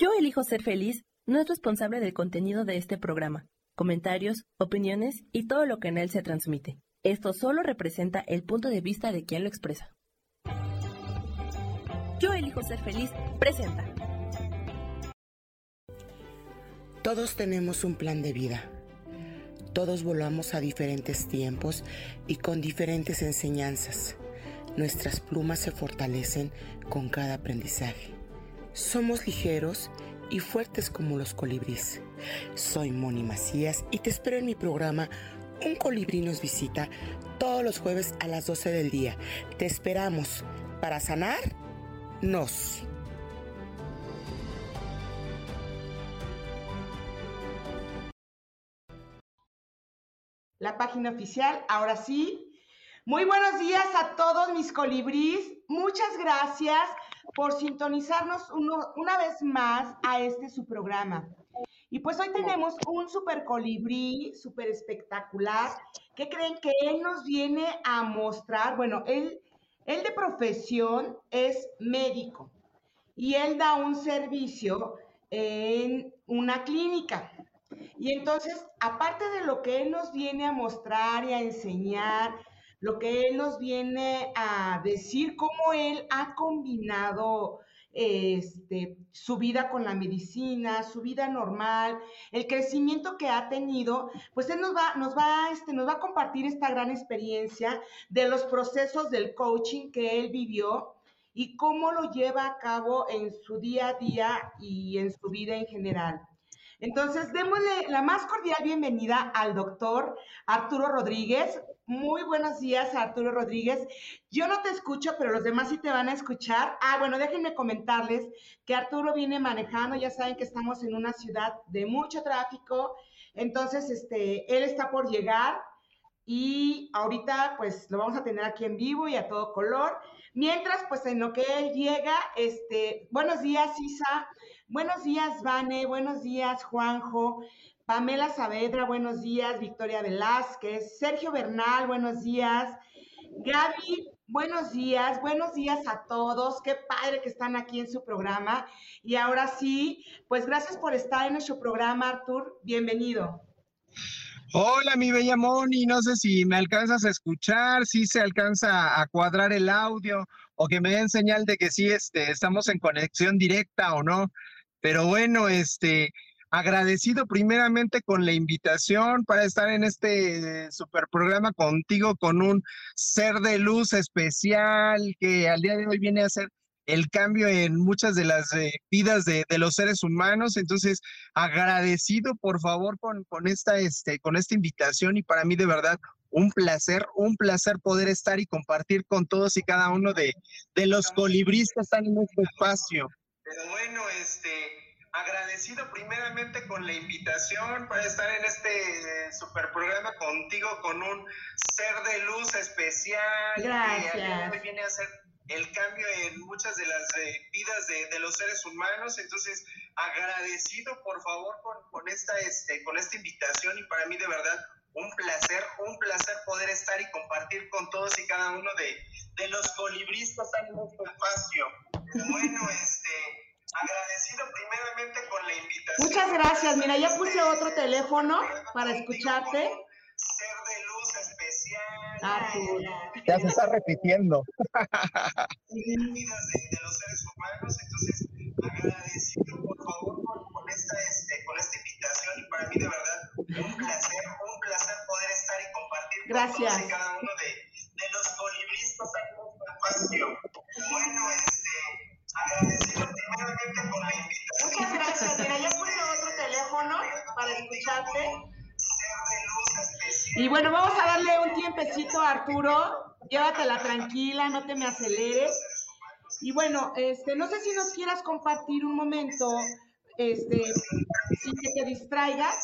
Yo elijo ser feliz no es responsable del contenido de este programa, comentarios, opiniones y todo lo que en él se transmite. Esto solo representa el punto de vista de quien lo expresa. Yo elijo ser feliz presenta. Todos tenemos un plan de vida. Todos volamos a diferentes tiempos y con diferentes enseñanzas. Nuestras plumas se fortalecen con cada aprendizaje. Somos ligeros y fuertes como los colibríes. Soy Moni Macías y te espero en mi programa Un colibrí nos visita todos los jueves a las 12 del día. Te esperamos para sanar nos. La página oficial, ahora sí. Muy buenos días a todos mis colibríes. Muchas gracias por sintonizarnos una vez más a este su programa. Y pues hoy tenemos un super colibrí, súper espectacular, que creen que él nos viene a mostrar, bueno, él, él de profesión es médico y él da un servicio en una clínica. Y entonces, aparte de lo que él nos viene a mostrar y a enseñar, lo que él nos viene a decir, cómo él ha combinado este, su vida con la medicina, su vida normal, el crecimiento que ha tenido, pues él nos va, nos va, este, nos va a compartir esta gran experiencia de los procesos del coaching que él vivió y cómo lo lleva a cabo en su día a día y en su vida en general. Entonces, démosle la más cordial bienvenida al doctor Arturo Rodríguez. Muy buenos días, Arturo Rodríguez. Yo no te escucho, pero los demás sí te van a escuchar. Ah, bueno, déjenme comentarles que Arturo viene manejando. Ya saben que estamos en una ciudad de mucho tráfico. Entonces, este, él está por llegar y ahorita pues lo vamos a tener aquí en vivo y a todo color. Mientras, pues en lo que él llega, este, buenos días, Isa. Buenos días, Vane. Buenos días, Juanjo. Pamela Saavedra, buenos días. Victoria Velázquez. Sergio Bernal, buenos días. Gaby, buenos días. Buenos días a todos. Qué padre que están aquí en su programa. Y ahora sí, pues gracias por estar en nuestro programa, Artur. Bienvenido. Hola, mi bella Moni, no sé si me alcanzas a escuchar, si se alcanza a cuadrar el audio o que me den señal de que sí este, estamos en conexión directa o no. Pero bueno, este, agradecido primeramente con la invitación para estar en este super programa contigo con un ser de luz especial que al día de hoy viene a ser el cambio en muchas de las eh, vidas de, los seres humanos. Entonces, agradecido por favor con, con, esta, este, con esta invitación y para mí de verdad un placer, un placer poder estar y compartir con todos y cada uno de, de los colibríes que están en este espacio. Pero bueno, este, agradecido primeramente con la invitación para estar en este super programa contigo con un ser de luz especial Gracias. que viene a ser el cambio en muchas de las eh, vidas de, los seres humanos. Entonces, agradecido por favor con, con, esta, este, con esta invitación y para mí de verdad un placer, un placer poder estar y compartir con todos y cada uno de, de los colibristas en nuestro espacio. Bueno, este, agradecido primeramente con la invitación. Muchas gracias. Mira, ya puse otro teléfono para escucharte. Ser de luz especial. Ah, ya se está repitiendo. de, los seres humanos, entonces agradecido por favor con, esta, este, con esta invitación y para mí de verdad un placer, un placer poder estar y compartir Gracias. con todos y cada uno Y bueno, vamos a darle un tiempecito a Arturo. Llévatela tranquila, no te me aceleres. Y bueno, este, no sé si nos quieras compartir un momento, este, sin que te distraigas.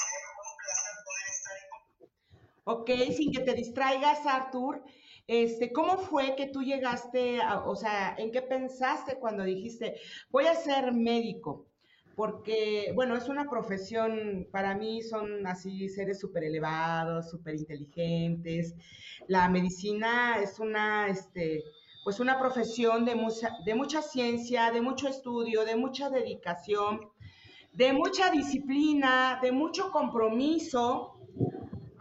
Ok, sin que te distraigas, Artur. Este, ¿Cómo fue que tú llegaste, o sea, en qué pensaste cuando dijiste, voy a ser médico? Porque, bueno, es una profesión, para mí son así seres súper elevados, súper inteligentes. La medicina es una, este, pues una profesión de mucha, de mucha ciencia, de mucho estudio, de mucha dedicación, de mucha disciplina, de mucho compromiso.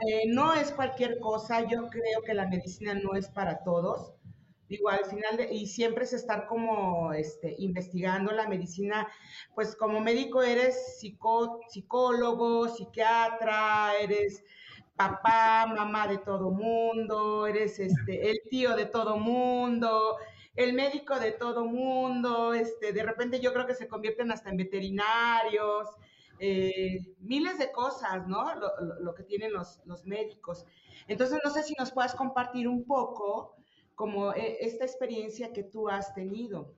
Eh, no es cualquier cosa, yo creo que la medicina no es para todos. Digo, al final, de, y siempre es estar como este, investigando la medicina, pues como médico eres psicólogo, psiquiatra, eres papá, mamá de todo mundo, eres este, el tío de todo mundo, el médico de todo mundo, este, de repente yo creo que se convierten hasta en veterinarios, eh, miles de cosas, ¿no? Lo, que tienen los, los, médicos. Entonces, no sé si nos puedas compartir un poco como eh, esta experiencia que tú has tenido.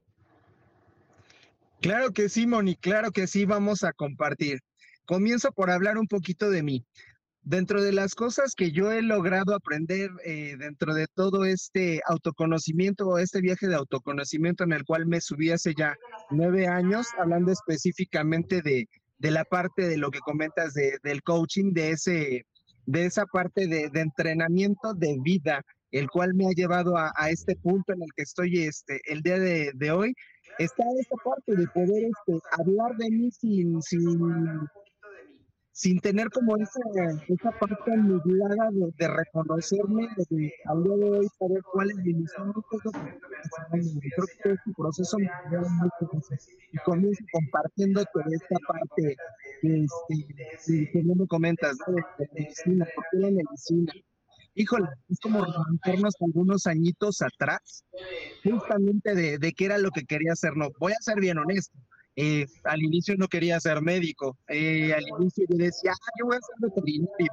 Claro que sí, Moni, claro que sí, vamos a compartir. Comienzo por hablar un poquito de mí. Dentro de las cosas que yo he logrado aprender eh, dentro de todo este autoconocimiento o este viaje de autoconocimiento en el cual me subí hace ya nueve años, hablando específicamente de, de la parte de lo que comentas de, del coaching, de, ese, de esa parte de, de, entrenamiento de vida, el cual me ha llevado a, a, este punto en el que estoy este, el día de, de hoy, está esa parte de poder este, hablar de mí sin, sin sin tener como esa, esa parte nublada de, de reconocerme, de al día de hoy saber cuál es mi misión, creo que este proceso me lleva mucho y comienzo compartiéndote esta parte que, este, que, no me comentas, ¿no? de medicina, ¿por qué la medicina? Híjole, es como remontarnos algunos añitos atrás, justamente de, de qué era lo que quería hacer. No, voy a ser bien honesto eh, al inicio no quería ser médico, eh, al inicio yo decía, ah, yo voy a ser veterinario.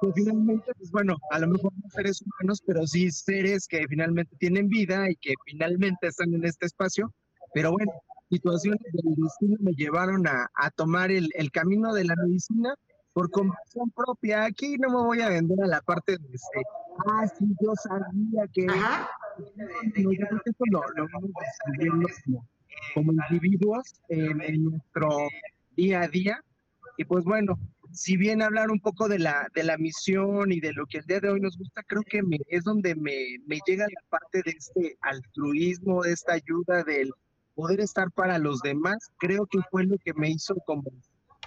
Pues finalmente, pues bueno, a lo mejor no seres humanos, pero sí seres que finalmente tienen vida y que finalmente están en este espacio. Pero bueno, situaciones del destino me llevaron a, a tomar el, el, camino de la medicina por convicción propia. Aquí no me voy a vender a la parte de este, ah, sí, yo sabía que... Ajá. No, yo creo que eso lo, lo vamos descubriendo como como individuos en, nuestro día a día. Y pues bueno, si bien hablar un poco de la, de la misión y de lo que el día de hoy nos gusta, creo que me, es donde me, me llega la parte de este altruismo, de esta ayuda, del poder estar para los demás, creo que fue lo que me hizo como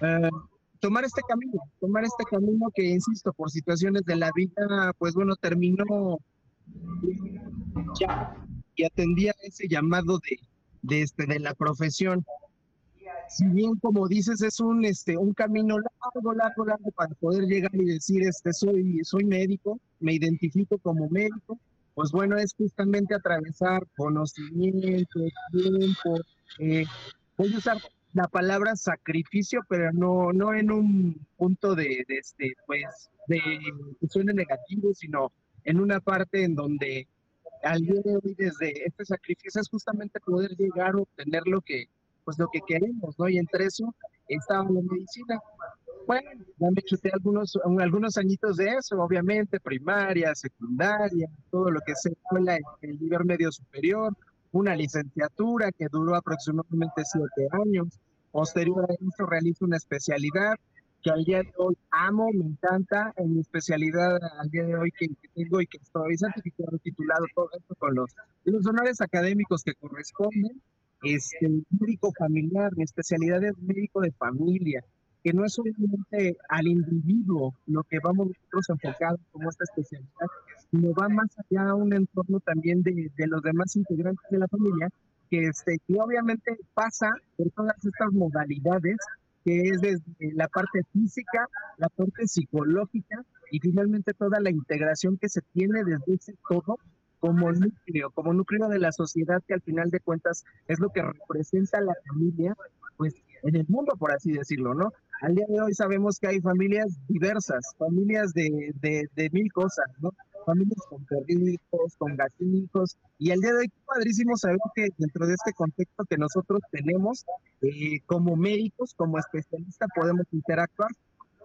uh, tomar este camino, tomar este camino que, insisto, por situaciones de la vida, pues bueno, terminó ya y atendía ese llamado de, de, este, de la profesión. Si bien, como dices, es un, este, un camino largo, largo, largo para poder llegar y decir, este, soy, soy médico, me identifico como médico, pues bueno, es justamente atravesar conocimiento, tiempo, eh, voy a usar la palabra sacrificio, pero no, no en un punto de, de este, pues, de que suene negativo, sino en una parte en donde al día de hoy desde este sacrificio es justamente poder llegar a obtener lo que, pues lo que queremos, ¿no? Y entre eso está la medicina. Bueno, ya me chuté algunos, algunos añitos de eso, obviamente, primaria, secundaria, todo lo que se escuela en el nivel medio superior, una licenciatura que duró aproximadamente siete años. Posterior a eso realizo una especialidad que al día de hoy amo, me encanta, en mi especialidad al día de hoy que, tengo y que estoy certificado, titulado, todo esto con los, los honores académicos que corresponden, este, médico familiar, mi especialidad es médico de familia, que no es solamente al individuo lo que vamos nosotros enfocados como esta especialidad, sino va más allá a un entorno también de, de los demás integrantes de la familia, que, este, que obviamente pasa por todas estas modalidades que es desde la parte física, la parte psicológica y finalmente toda la integración que se tiene desde ese todo como núcleo, como núcleo de la sociedad que al final de cuentas es lo que representa la familia, pues en el mundo, por así decirlo, ¿no? Al día de hoy sabemos que hay familias diversas, familias de, de, de mil cosas, ¿no? Familias con perritos, con gatitos, y el día de hoy padrísimo saber que dentro de este contexto que nosotros tenemos, eh, como médicos, como especialistas, podemos interactuar.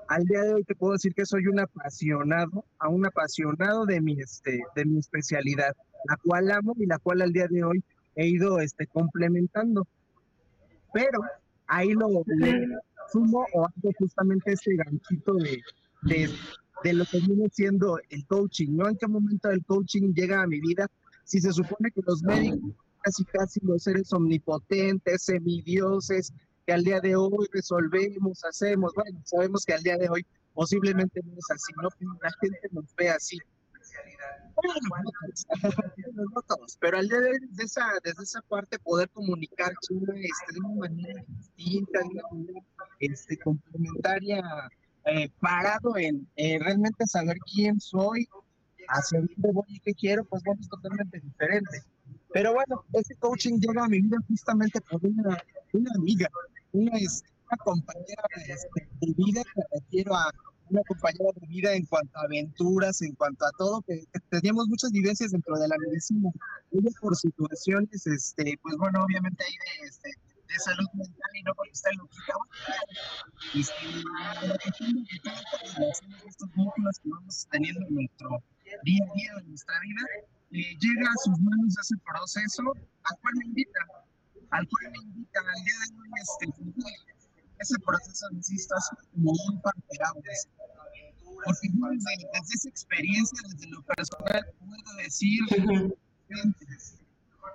Al día de hoy te puedo decir que soy un apasionado, a un apasionado de mi, este, de mi especialidad, la cual amo y la cual al día de hoy he ido este, complementando. Pero ahí lo, sumo o hago justamente ese ganchito de, de de lo que viene siendo el coaching, ¿no? En qué momento el coaching llega a mi vida, si se supone que los médicos casi casi los seres omnipotentes, semidioses, que al día de hoy resolvemos, hacemos, bueno, sabemos que al día de hoy posiblemente no es así, ¿no? La gente nos ve así. Bueno, no todos, pero al día de hoy, desde esa, desde esa parte, poder comunicar este, de una manera distinta, de una manera este, complementaria, eh, parado en eh, realmente saber quién soy, hacia dónde voy y qué quiero, pues bueno, es totalmente diferente. Pero bueno, ese coaching llega a mi vida justamente por una, una amiga, una, este, compañera este, de vida que refiero a una compañera de vida en cuanto a aventuras, en cuanto a todo, que, teníamos muchas vivencias dentro de la medicina. Por situaciones, este, pues bueno, obviamente ahí de, este, de salud mental y no porque está loquita. Este, estos vínculos que vamos teniendo en nuestro día a día de nuestra vida, eh, llega a sus manos ese proceso al cual me invita, al cual me invita al día de hoy este, ese proceso, insisto, es como un parteaguas. Porque desde, desde, esa experiencia, desde lo personal, puedo decir,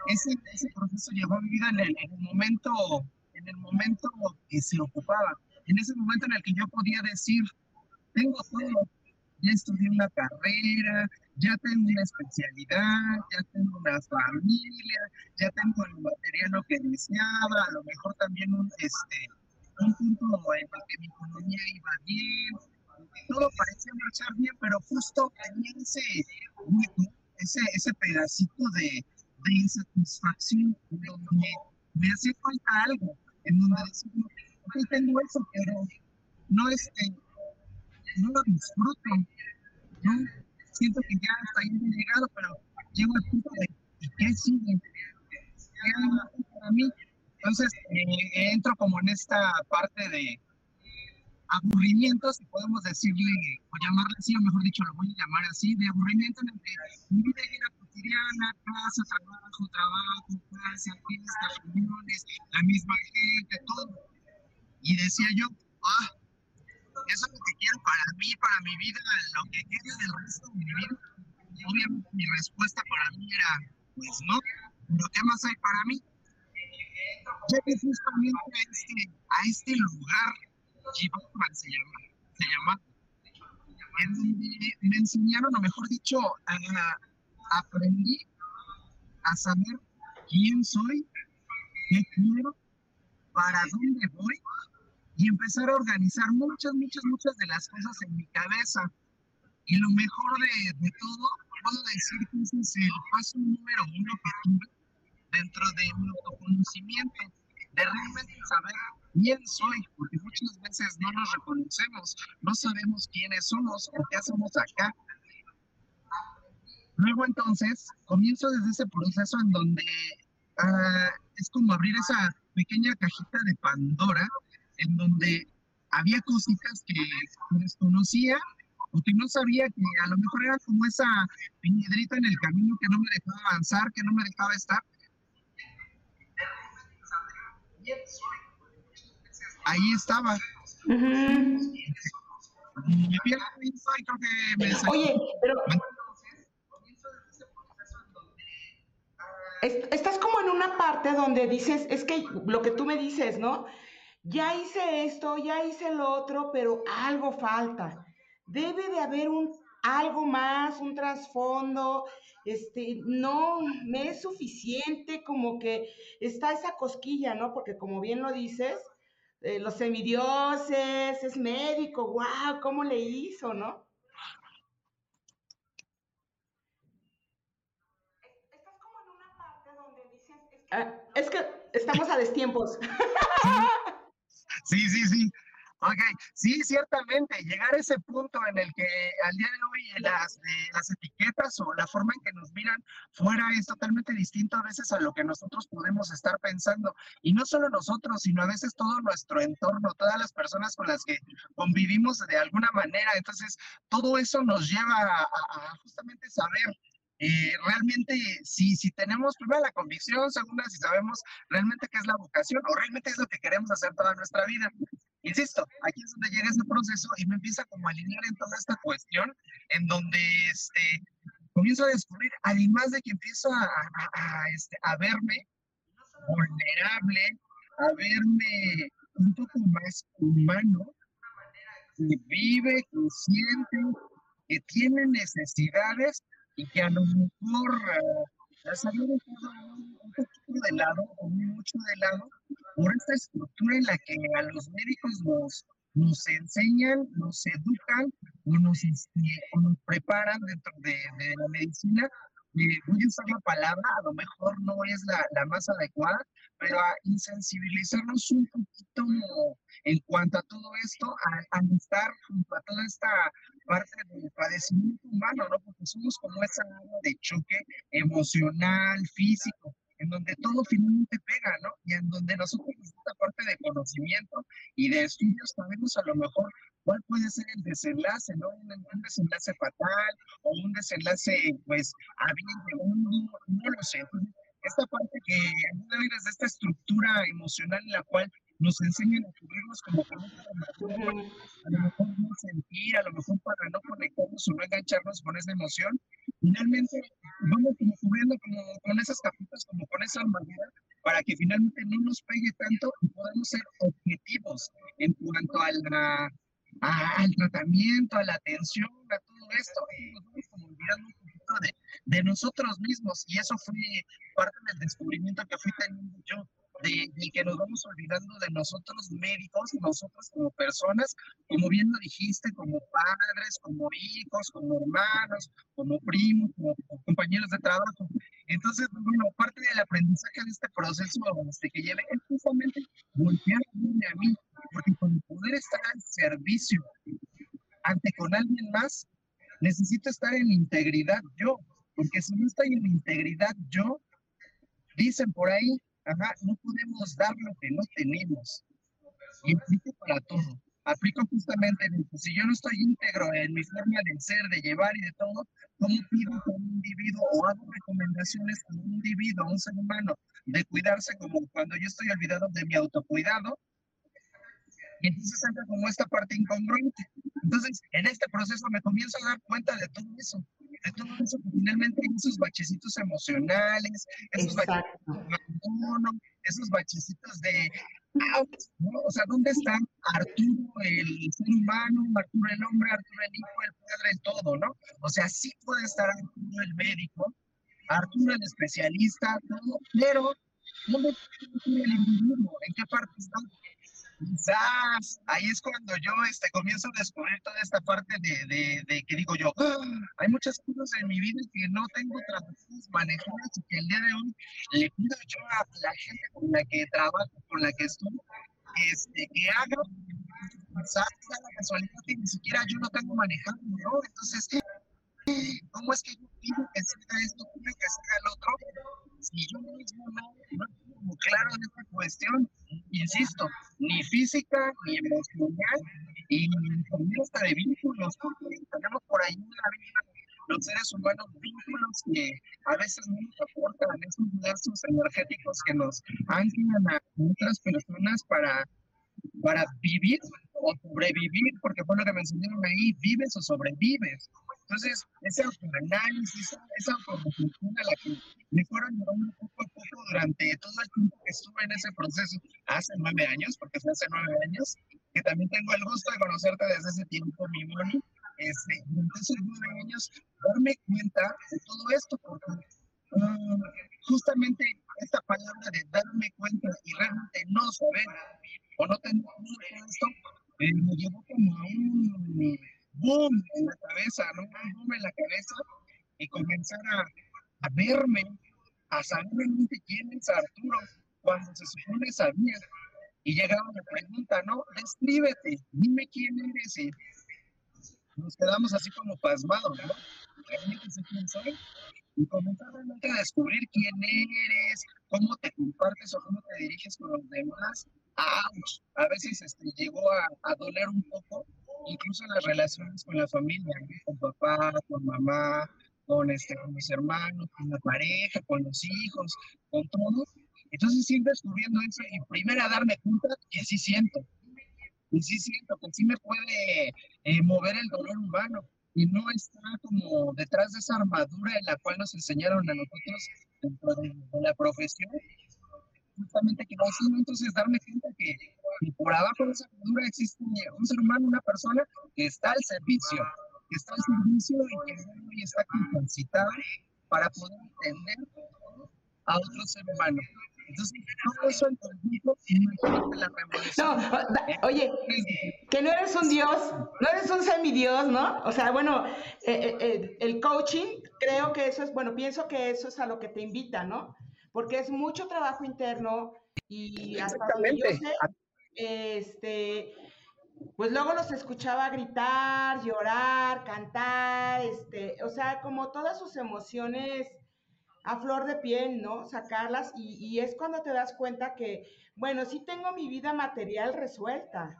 ese, proceso llegó a mi vida en el, en el, momento, en el momento que se ocupaba, en ese momento en el que yo podía decir, tengo todo, ya estudié una carrera, ya tengo una especialidad, ya tengo una familia, ya tengo el material que deseaba, a lo mejor también un, este, un punto en el que mi economía iba bien, todo parecía marchar bien, pero justo tenía ese ese, ese pedacito de, de insatisfacción en donde me hacía falta algo, en donde decía, ok, tengo eso, pero no, este, no lo disfruto, ¿no? Siento que ya hasta ahí he llegado, pero llego al punto de, ¿y qué sigue? ¿Qué para mí? Entonces, eh, entro como en esta parte de aburrimiento, si podemos decirle, o llamarle así, o mejor dicho, lo voy a llamar así, de aburrimiento en el que mi vida era cotidiana, casa, trabajo, trabajo, casa, fiestas, reuniones, la misma gente, todo. Y decía yo, ah, eso es lo que quiero para mí, para mi vida, lo que quiero del resto de mi vida. Y obviamente mi respuesta para mí era, pues no, lo que más hay para mí? Llegué justamente a este, a este lugar, Jibaman se llama, se llama, en donde me enseñaron, o mejor dicho, a, aprendí a saber quién soy, qué quiero, para dónde voy y empezar a organizar muchas, muchas, muchas de las cosas en mi cabeza. Y lo mejor de, de todo, puedo decir que ese es el paso número uno que tuve dentro de un autoconocimiento, de realmente saber quién soy, porque muchas veces no nos reconocemos, no sabemos quiénes somos o qué hacemos acá. Luego entonces comienzo desde ese proceso en donde uh, es como abrir esa pequeña cajita de Pandora, en donde había cositas que desconocía o que no sabía que a lo mejor era como esa piedrita en el camino que no me dejaba avanzar, que no me dejaba estar, Ahí estaba. Oye, pero estás como en una parte donde dices, es que lo que tú me dices, ¿no? Ya hice esto, ya hice lo otro, pero algo falta. Debe de haber un algo más, un trasfondo, este, no me es suficiente, como que está esa cosquilla, ¿no? Porque como bien lo dices, eh, los semidioses, es médico, wow, ¿cómo le hizo, no? Ah, es que estamos a destiempos. Sí, sí, sí. Ok, sí, ciertamente, llegar a ese punto en el que al día de hoy eh, las etiquetas o la forma en que nos miran fuera es totalmente distinto a veces a lo que nosotros podemos estar pensando. Y no solo nosotros, sino a veces todo nuestro entorno, todas las personas con las que convivimos de alguna manera. Entonces, todo eso nos lleva a, justamente saber eh, realmente si, si tenemos primero la convicción, segunda si sabemos realmente qué es la vocación o realmente es lo que queremos hacer toda nuestra vida. Insisto, aquí es donde llega ese proceso y me empieza como a alinear en toda esta cuestión, en donde este, comienzo a descubrir, además de que empiezo a, a, este, a verme vulnerable, a verme un poco más humano, que vive, que siente, que tiene necesidades y que a lo mejor uh, ha un, un poquito de lado, o mucho de lado, por esta estructura en la que a los médicos nos, nos enseñan, nos educan o nos, este, nos preparan dentro de, de la medicina voy a usar la palabra, a lo mejor no es la, la, más adecuada, pero a insensibilizarnos un poquito en cuanto a todo esto, a, a estar junto a toda esta parte del padecimiento humano, ¿no? Porque somos como esa área de choque emocional, físico, en donde todo finalmente pega, ¿no? Y en donde nosotros, esta parte de conocimiento y de estudios, sabemos a lo mejor cuál puede ser el desenlace, ¿no? Un, desenlace fatal o un desenlace, pues, habiendo, un, no lo sé. Esta parte que desde esta estructura emocional en la cual nos enseñan a cubrirnos como con a lo mejor no sentir, a lo mejor para no conectarnos o no engancharnos con esa emoción, finalmente vamos como cubriendo como con esas capitas, como con esa armadura, para que finalmente no nos pegue tanto y podamos ser objetivos en cuanto a la al tratamiento, a la atención, a todo esto. Nos vamos como olvidando un poquito de, de, nosotros mismos. Y eso fue parte del descubrimiento que fui teniendo yo. De, de, que nos vamos olvidando de nosotros médicos, nosotros como personas, como bien lo dijiste, como padres, como hijos, como hermanos, como primos, como, como compañeros de trabajo. Entonces, bueno, parte del aprendizaje de este proceso este, que lleve es justamente voltearme a mí, porque con poder estar al servicio ante con alguien más, necesito estar en integridad yo, porque si no estoy en integridad yo, dicen por ahí, ajá, no podemos dar lo que no tenemos. Y aplico para todo. Aplico justamente en esto. Si yo no estoy íntegro en mi forma de ser, de llevar y de todo, ¿cómo pido a un individuo o hago recomendaciones a un individuo, a un ser humano, de cuidarse como cuando yo estoy olvidado de mi autocuidado? Y entonces entra como esta parte incongruente. Entonces, en este proceso me comienzo a dar cuenta de todo eso, de todo eso finalmente esos bachecitos emocionales, esos bachecitos de esos bachecitos de, ¿no? O sea, ¿dónde está Arturo el ser humano, Arturo el hombre, Arturo el hijo, el padre, el todo, ¿no? O sea, sí puede estar Arturo el médico, Arturo el especialista, todo, pero ¿dónde está el individuo? ¿En qué parte está? Quizás ahí es cuando yo este, comienzo a descubrir toda esta parte de, de, de que digo yo, ah, hay muchas cosas en mi vida que no tengo trabajadas manejadas y que el día de hoy le pido yo a la gente con la que trabajo, con la que estoy, este, que haga, quizás la casualidad que ni siquiera yo no tengo manejado, ¿no? Entonces, ¿cómo es que yo pido que sea esto, pido que sea el otro? Si yo mismo no, no tengo claro en esta cuestión, insisto, ni física, ni emocional, y también hasta de vínculos, porque tenemos por ahí en la vida los seres humanos vínculos que a veces no nos aportan esos lazos energéticos que nos anclan a otras personas para, para vivir o sobrevivir, porque fue lo que me enseñaron ahí, vives o sobrevives. Entonces, ese autoanálisis, esa autorreflexión a la que me fueron llevando poco a poco durante todo el tiempo que estuve en ese proceso, hace nueve años, porque fue hace nueve años, que también tengo el gusto de conocerte desde ese tiempo, mi Moni, este, durante esos nueve años, darme cuenta de todo esto, porque um, justamente esta palabra de darme cuenta y realmente no saber o no tener esto, eh, me llevó como a un boom en la cabeza, ¿no? Un boom en la cabeza y comenzar a, verme, a saber realmente quién es Arturo, cuando se supone sabía. Y llegaba la pregunta, ¿no? Descríbete, dime quién eres. Y nos quedamos así como pasmados, ¿no? Realmente quién soy. Y comenzar realmente a descubrir quién eres, cómo te compartes o cómo te diriges con los demás. A veces este, llegó a, a doler un poco incluso las relaciones con la familia, con papá, con mamá, con, este, con mis hermanos, con la pareja, con los hijos, con todo. Entonces ir descubriendo eso y primero a darme cuenta que sí siento, y sí siento que sí me puede eh, mover el dolor humano, y no está como detrás de esa armadura en la cual nos enseñaron a nosotros dentro de, la profesión, justamente que no así, entonces darme cuenta que por abajo de esa armadura existe un ser humano, una persona que está al servicio, que está al servicio y que está capacitada para poder entender a otro ser humano. Entonces, todo eso en conjunto, la revolución. No, oye, que no eres un dios, no eres un semidios, ¿no? O sea, bueno, eh, eh, eh, el coaching, creo que eso es, bueno, pienso que eso es a lo que te invita, ¿no? Porque es mucho trabajo interno y hasta donde yo sé, este, pues luego los escuchaba gritar, llorar, cantar, este, o sea, como todas sus emociones a flor de piel, ¿no? Sacarlas y, es cuando te das cuenta que, bueno, sí tengo mi vida material resuelta.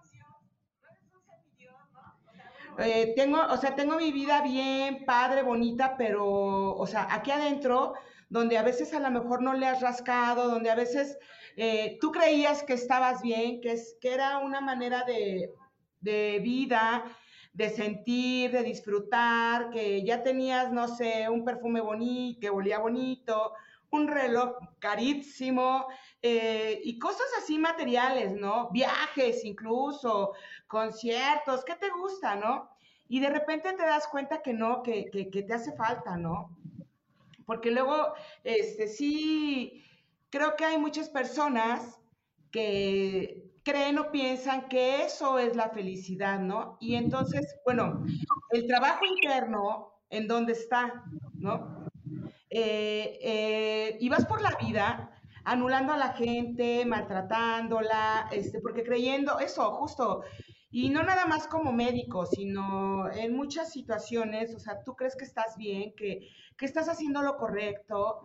Eh, tengo, o sea, tengo mi vida bien, padre, bonita, pero, o sea, aquí adentro, donde a veces a lo mejor no le has rascado, donde a veces eh, tú creías que estabas bien, que, es, que era una manera de, de vida, de sentir, de disfrutar, que ya tenías, no sé, un perfume bonito, que olía bonito, un reloj carísimo eh, y cosas así materiales, ¿no? Viajes incluso, conciertos, ¿qué te gusta, no? Y de repente te das cuenta que no, que, que, que te hace falta, ¿no? Porque luego, este, sí, creo que hay muchas personas que creen o piensan que eso es la felicidad, ¿no? Y entonces, bueno, el trabajo interno, ¿en dónde está? ¿No? Eh, eh, y vas por la vida anulando a la gente, maltratándola, este, porque creyendo eso, justo, y no nada más como médico, sino en muchas situaciones, o sea, tú crees que estás bien, que, que estás haciendo lo correcto,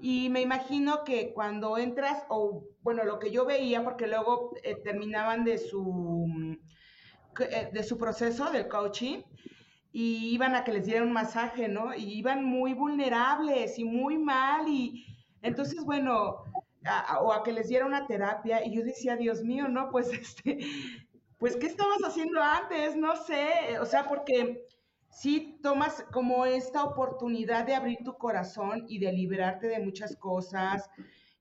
y me imagino que cuando entras, o bueno, lo que yo veía, porque luego eh, terminaban de su, mm, eh, de su proceso del coaching, y iban a que les dieran un masaje, ¿no? Y iban muy vulnerables y muy mal, y entonces, bueno, o a que les diera una terapia, y yo decía, Dios mío, no, pues este, pues, ¿qué estabas haciendo antes? No sé, o sea, porque sí tomas como esta oportunidad de abrir tu corazón y de liberarte de muchas cosas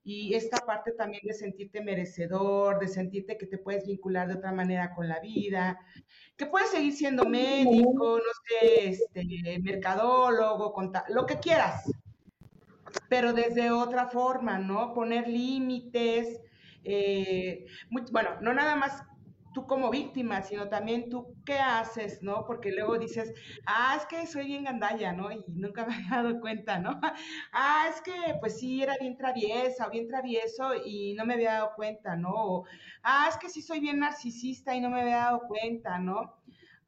y esta parte también de sentirte merecedor, de sentirte que te puedes vincular de otra manera con la vida, que puedes seguir siendo médico, no sé, este, mercadólogo, lo que quieras, pero desde otra forma, ¿no? Poner límites, eh, bueno, no nada más tú como víctima, sino también tú qué haces, ¿no? Porque luego dices, ah, es que soy bien gandalla, ¿no? Y nunca me había dado cuenta, ¿no? ah, es que pues sí, era bien traviesa o bien travieso y no me había dado cuenta, ¿no? ah, es que sí soy bien narcisista y no me había dado cuenta, ¿no?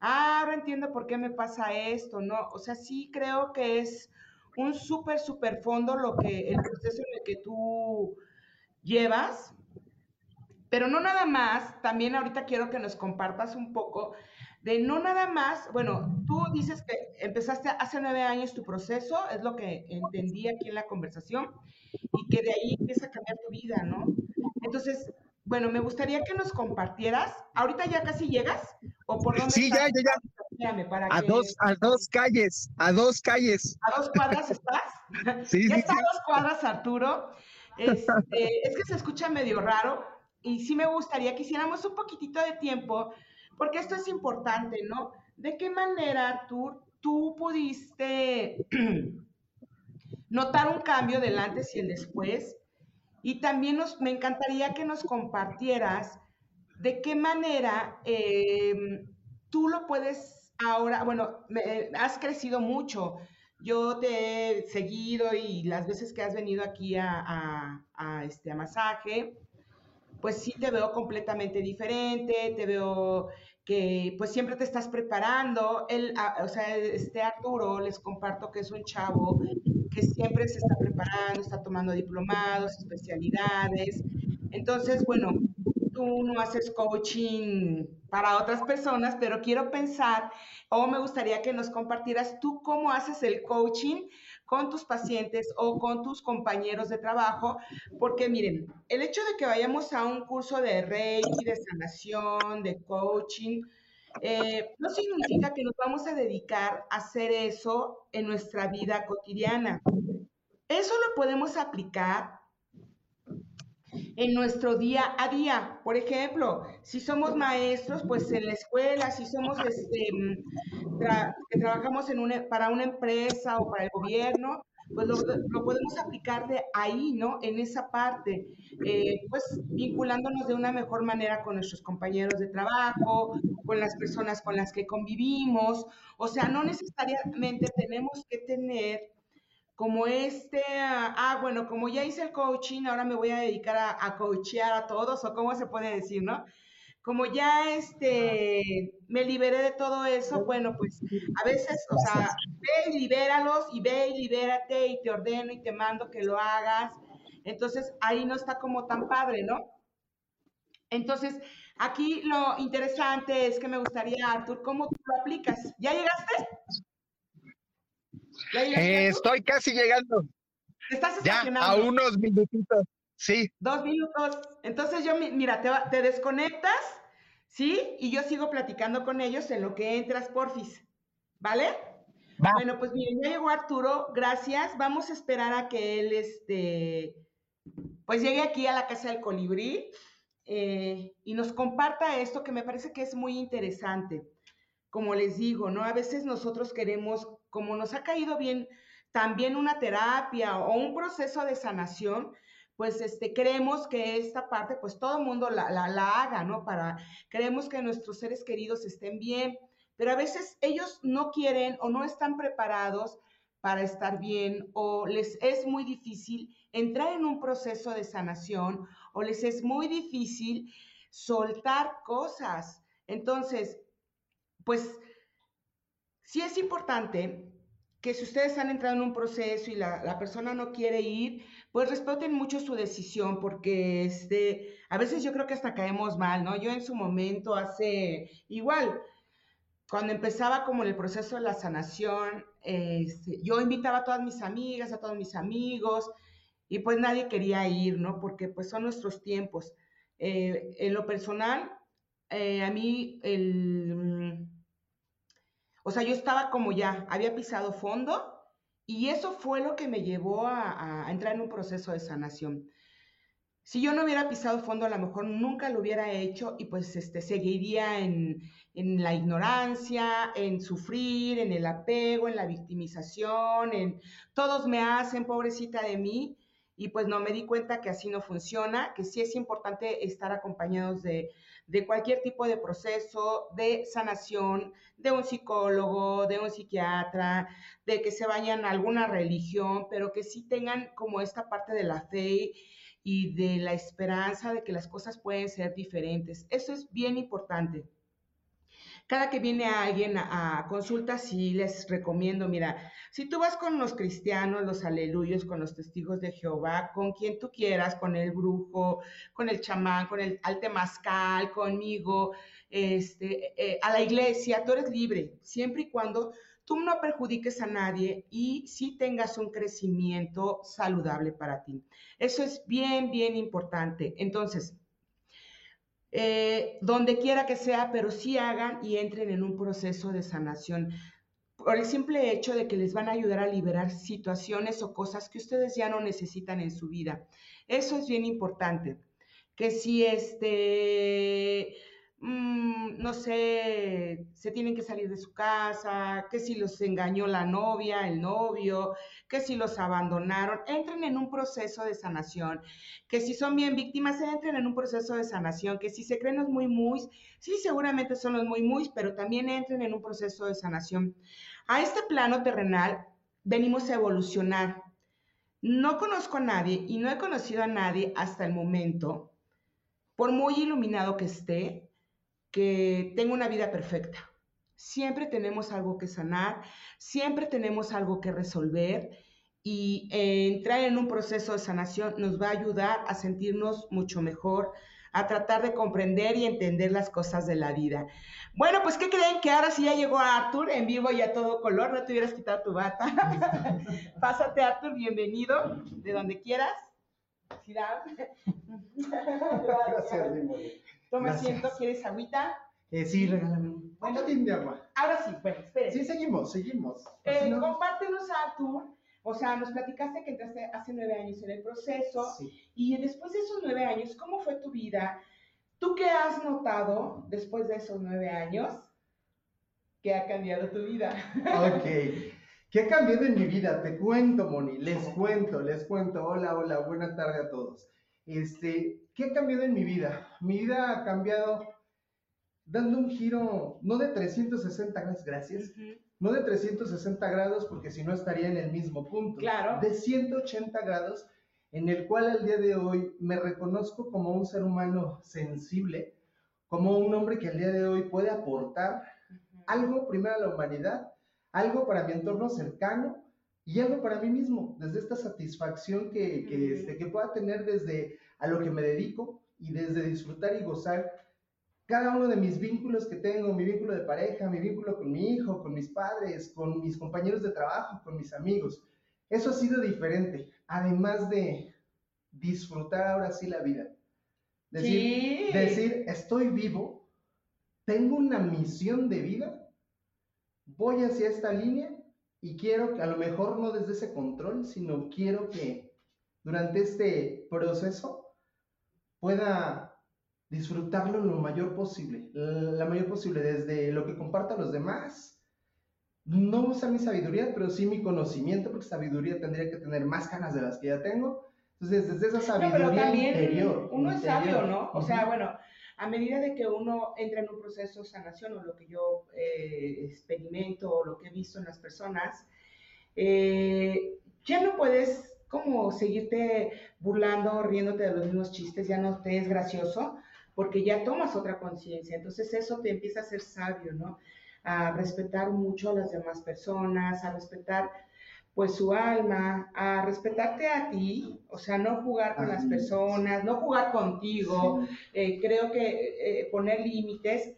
Ah, ahora entiendo por qué me pasa esto, ¿no? O sea, sí creo que es un súper, súper fondo lo que, el proceso en el que tú llevas pero no nada más, también ahorita quiero que nos compartas un poco de no nada más, bueno, tú dices que empezaste hace nueve años tu proceso, es lo que entendí aquí en la conversación, y que de ahí empieza a cambiar tu vida, ¿no? Entonces, bueno, me gustaría que nos compartieras, ahorita ya casi llegas, o por dónde Sí, ya, ya, ya. a, dos, a dos calles, a dos calles. ¿A dos cuadras estás? Sí, ya sí, está a dos cuadras, Arturo. Este, es que se escucha medio raro, y sí me gustaría que hiciéramos un poquitito de tiempo, porque esto es importante, ¿no? ¿De qué manera tú, tú pudiste notar un cambio del antes y el después? Y también nos, me encantaría que nos compartieras de qué manera em, tú lo puedes ahora, bueno, has crecido mucho. Yo te he seguido y las veces que has venido aquí a, a este, a masaje, pues sí te veo completamente diferente, te veo que pues siempre te estás preparando. Él, ah, o sea, este Arturo, les comparto que es un chavo que siempre se está preparando, está tomando diplomados, especialidades. Entonces, bueno, tú no haces coaching para otras personas, pero quiero pensar o me gustaría que nos compartieras tú cómo haces el coaching con tus pacientes o con tus compañeros de trabajo, porque miren, el hecho de que vayamos a un curso de Reiki, de sanación, de coaching, eh, no significa que nos vamos a dedicar a hacer eso en nuestra vida cotidiana. Eso lo podemos aplicar en nuestro día a día. Por ejemplo, si somos maestros, pues en la escuela, si somos, este, mm, que trabajamos para una empresa o para el gobierno, pues lo, podemos aplicar de ahí, ¿no? En esa parte, eh, pues vinculándonos de una mejor manera con nuestros compañeros de trabajo, con las personas con las que convivimos. O sea, no necesariamente tenemos que tener como este, ah, bueno, como ya hice el coaching, ahora me voy a dedicar a, a coachear a todos, o cómo se puede decir, ¿no? como ya este, me liberé de todo eso, bueno, pues a veces, o sea, ve y libéralos y ve y libérate y te ordeno y te mando que lo hagas. Entonces ahí no está como tan padre, ¿no? Entonces, aquí lo interesante es que me gustaría, Artur, ¿cómo tú lo aplicas? ¿Ya llegaste? Eh, estoy casi llegando. ¿Estás ya, a unos minutitos. Sí. Dos minutos. Entonces yo, mira, te, te desconectas, ¿sí? Y yo sigo platicando con ellos en lo que entras, porfis. ¿Vale? Bueno, pues miren, ya llegó Arturo, gracias. Vamos a esperar a que él, este, pues llegue aquí a la casa del colibrí eh, y nos comparta esto que me parece que es muy interesante. Como les digo, ¿no? A veces nosotros queremos, como nos ha caído bien también una terapia o un proceso de sanación, pues este, creemos que esta parte, pues todo el mundo la, la, haga, ¿no? Para, creemos que nuestros seres queridos estén bien, pero a veces ellos no quieren o no están preparados para estar bien o les es muy difícil entrar en un proceso de sanación o les es muy difícil soltar cosas. Entonces, pues sí es importante que si ustedes han entrado en un proceso y la, persona no quiere ir, pues respeten mucho su decisión, porque este, a veces yo creo que hasta caemos mal, ¿no? Yo en su momento hace igual, cuando empezaba como el proceso de la sanación, este, yo invitaba a todas mis amigas, a todos mis amigos, y pues nadie quería ir, ¿no? Porque pues son nuestros tiempos. Eh, en lo personal, eh, a mí el... O sea, yo estaba como ya, había pisado fondo y eso fue lo que me llevó a, entrar en un proceso de sanación. Si yo no hubiera pisado fondo, a lo mejor nunca lo hubiera hecho y pues este, seguiría en, en la ignorancia, en sufrir, en el apego, en la victimización, en todos me hacen, pobrecita de mí, y pues no me di cuenta que así no funciona, que sí es importante estar acompañados de, de cualquier tipo de proceso de sanación, de un psicólogo, de un psiquiatra, de que se vayan a alguna religión, pero que sí tengan como esta parte de la fe y de la esperanza de que las cosas pueden ser diferentes. Eso es bien importante. Cada que viene alguien a, consulta, sí les recomiendo, mira, si tú vas con los cristianos, los aleluyos, con los testigos de Jehová, con quien tú quieras, con el brujo, con el chamán, con el altemazcal, conmigo, este, eh, a la iglesia, tú eres libre, siempre y cuando tú no perjudiques a nadie y sí tengas un crecimiento saludable para ti. Eso es bien, bien importante. Entonces, eh, donde quiera que sea, pero sí hagan y entren en un proceso de sanación por el simple hecho de que les van a ayudar a liberar situaciones o cosas que ustedes ya no necesitan en su vida. Eso es bien importante. Que si este Mm, no sé, se tienen que salir de su casa, que si los engañó la novia, el novio, que si los abandonaron, entren en un proceso de sanación, que si son bien víctimas, entren en un proceso de sanación, que si se creen los muy muy, sí, seguramente son los muy muy, pero también entren en un proceso de sanación. A este plano terrenal venimos a evolucionar. No conozco a nadie y no he conocido a nadie hasta el momento, por muy iluminado que esté, que tenga una vida perfecta. Siempre tenemos algo que sanar, siempre tenemos algo que resolver y entrar en un proceso de sanación nos va a ayudar a sentirnos mucho mejor, a tratar de comprender y entender las cosas de la vida. Bueno, pues ¿qué creen? Que ahora sí ya llegó Arthur en vivo y a todo color, no te hubieras quitado tu bata. Pásate Arthur, bienvenido, de donde quieras. Gracias, Toma asiento, ¿quieres agüita? Eh, sí, regálame un botín de agua. Ahora sí, bueno, espere. Sí, seguimos, seguimos. Eh, no- compártenos, Artur. O sea, nos platicaste que entraste hace nueve años en el proceso Sí. y después de esos nueve años, ¿cómo fue tu vida? ¿Tú qué has notado después de esos nueve años que ha cambiado tu vida? Ok. ¿Qué ha cambiado en mi vida? Te cuento, Moni. Les cuento, les cuento. Hola, hola, buena tarde a todos. Este, ¿qué ha cambiado en mi vida? Mi vida ha cambiado dando un giro, no de 360 grados, gracias, no de 360 grados porque si no estaría en el mismo punto. Claro. De 180 grados en el cual al día de hoy me reconozco como un ser humano sensible, como un hombre que al día de hoy puede aportar algo primero a la humanidad, algo para mi entorno cercano y algo para mí mismo, desde esta satisfacción que, que, este, que pueda tener desde a lo que me dedico y desde disfrutar y gozar cada uno de mis vínculos que tengo, mi vínculo de pareja, mi vínculo con mi hijo, con mis padres, con mis compañeros de trabajo, con mis amigos. Eso ha sido diferente, además de disfrutar ahora sí la vida. Decir, sí. decir, estoy vivo, tengo una misión de vida, voy hacia esta línea y quiero que a lo mejor no desde ese control, sino quiero que durante este proceso pueda disfrutarlo lo mayor posible, la mayor posible, desde lo que comparto a los demás. No usar mi sabiduría, pero sí mi conocimiento, porque sabiduría tendría que tener más ganas de las que ya tengo. Entonces, desde esa No, sabiduría pero también interior. uno es sabio, ¿no? O sea, bueno, a medida de que uno entra en un proceso de sanación o lo que yo eh, experimento o lo que he visto en las personas, eh, ya no puedes como seguirte burlando, riéndote de los mismos chistes, ya no te es gracioso, porque ya tomas otra conciencia. Entonces eso te empieza a ser sabio, ¿no? A respetar mucho a las demás personas, a respetar pues su alma, a respetarte a ti, o sea, no jugar con las personas, no jugar contigo, Sí. eh, creo que eh, poner límites.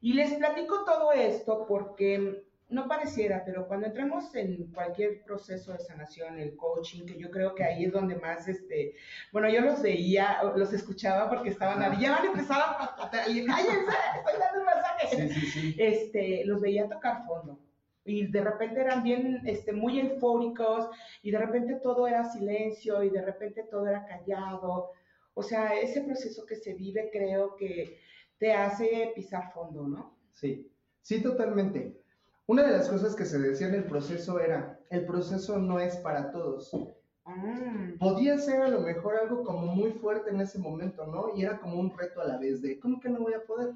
Y les platico todo esto porque no pareciera, pero cuando entramos en cualquier proceso de sanación, el coaching, que yo creo que ahí es donde más, este, bueno, yo los veía, los escuchaba porque estaban ahí, ya van a empezar a, cállense, estoy dando un mensaje. Sí, sí, sí. Este, los veía tocar fondo. Y de repente eran bien, este, muy eufóricos, y de repente todo era silencio, y de repente todo era callado. O sea, ese proceso que se vive creo que te hace pisar fondo, ¿no? Sí, sí, totalmente. Una de las cosas que se decía en el proceso era, el proceso no es para todos. Mm, Podía ser a lo mejor algo como muy fuerte en ese momento, ¿no? Y era como un reto a la vez de, ¿cómo que no voy a poder?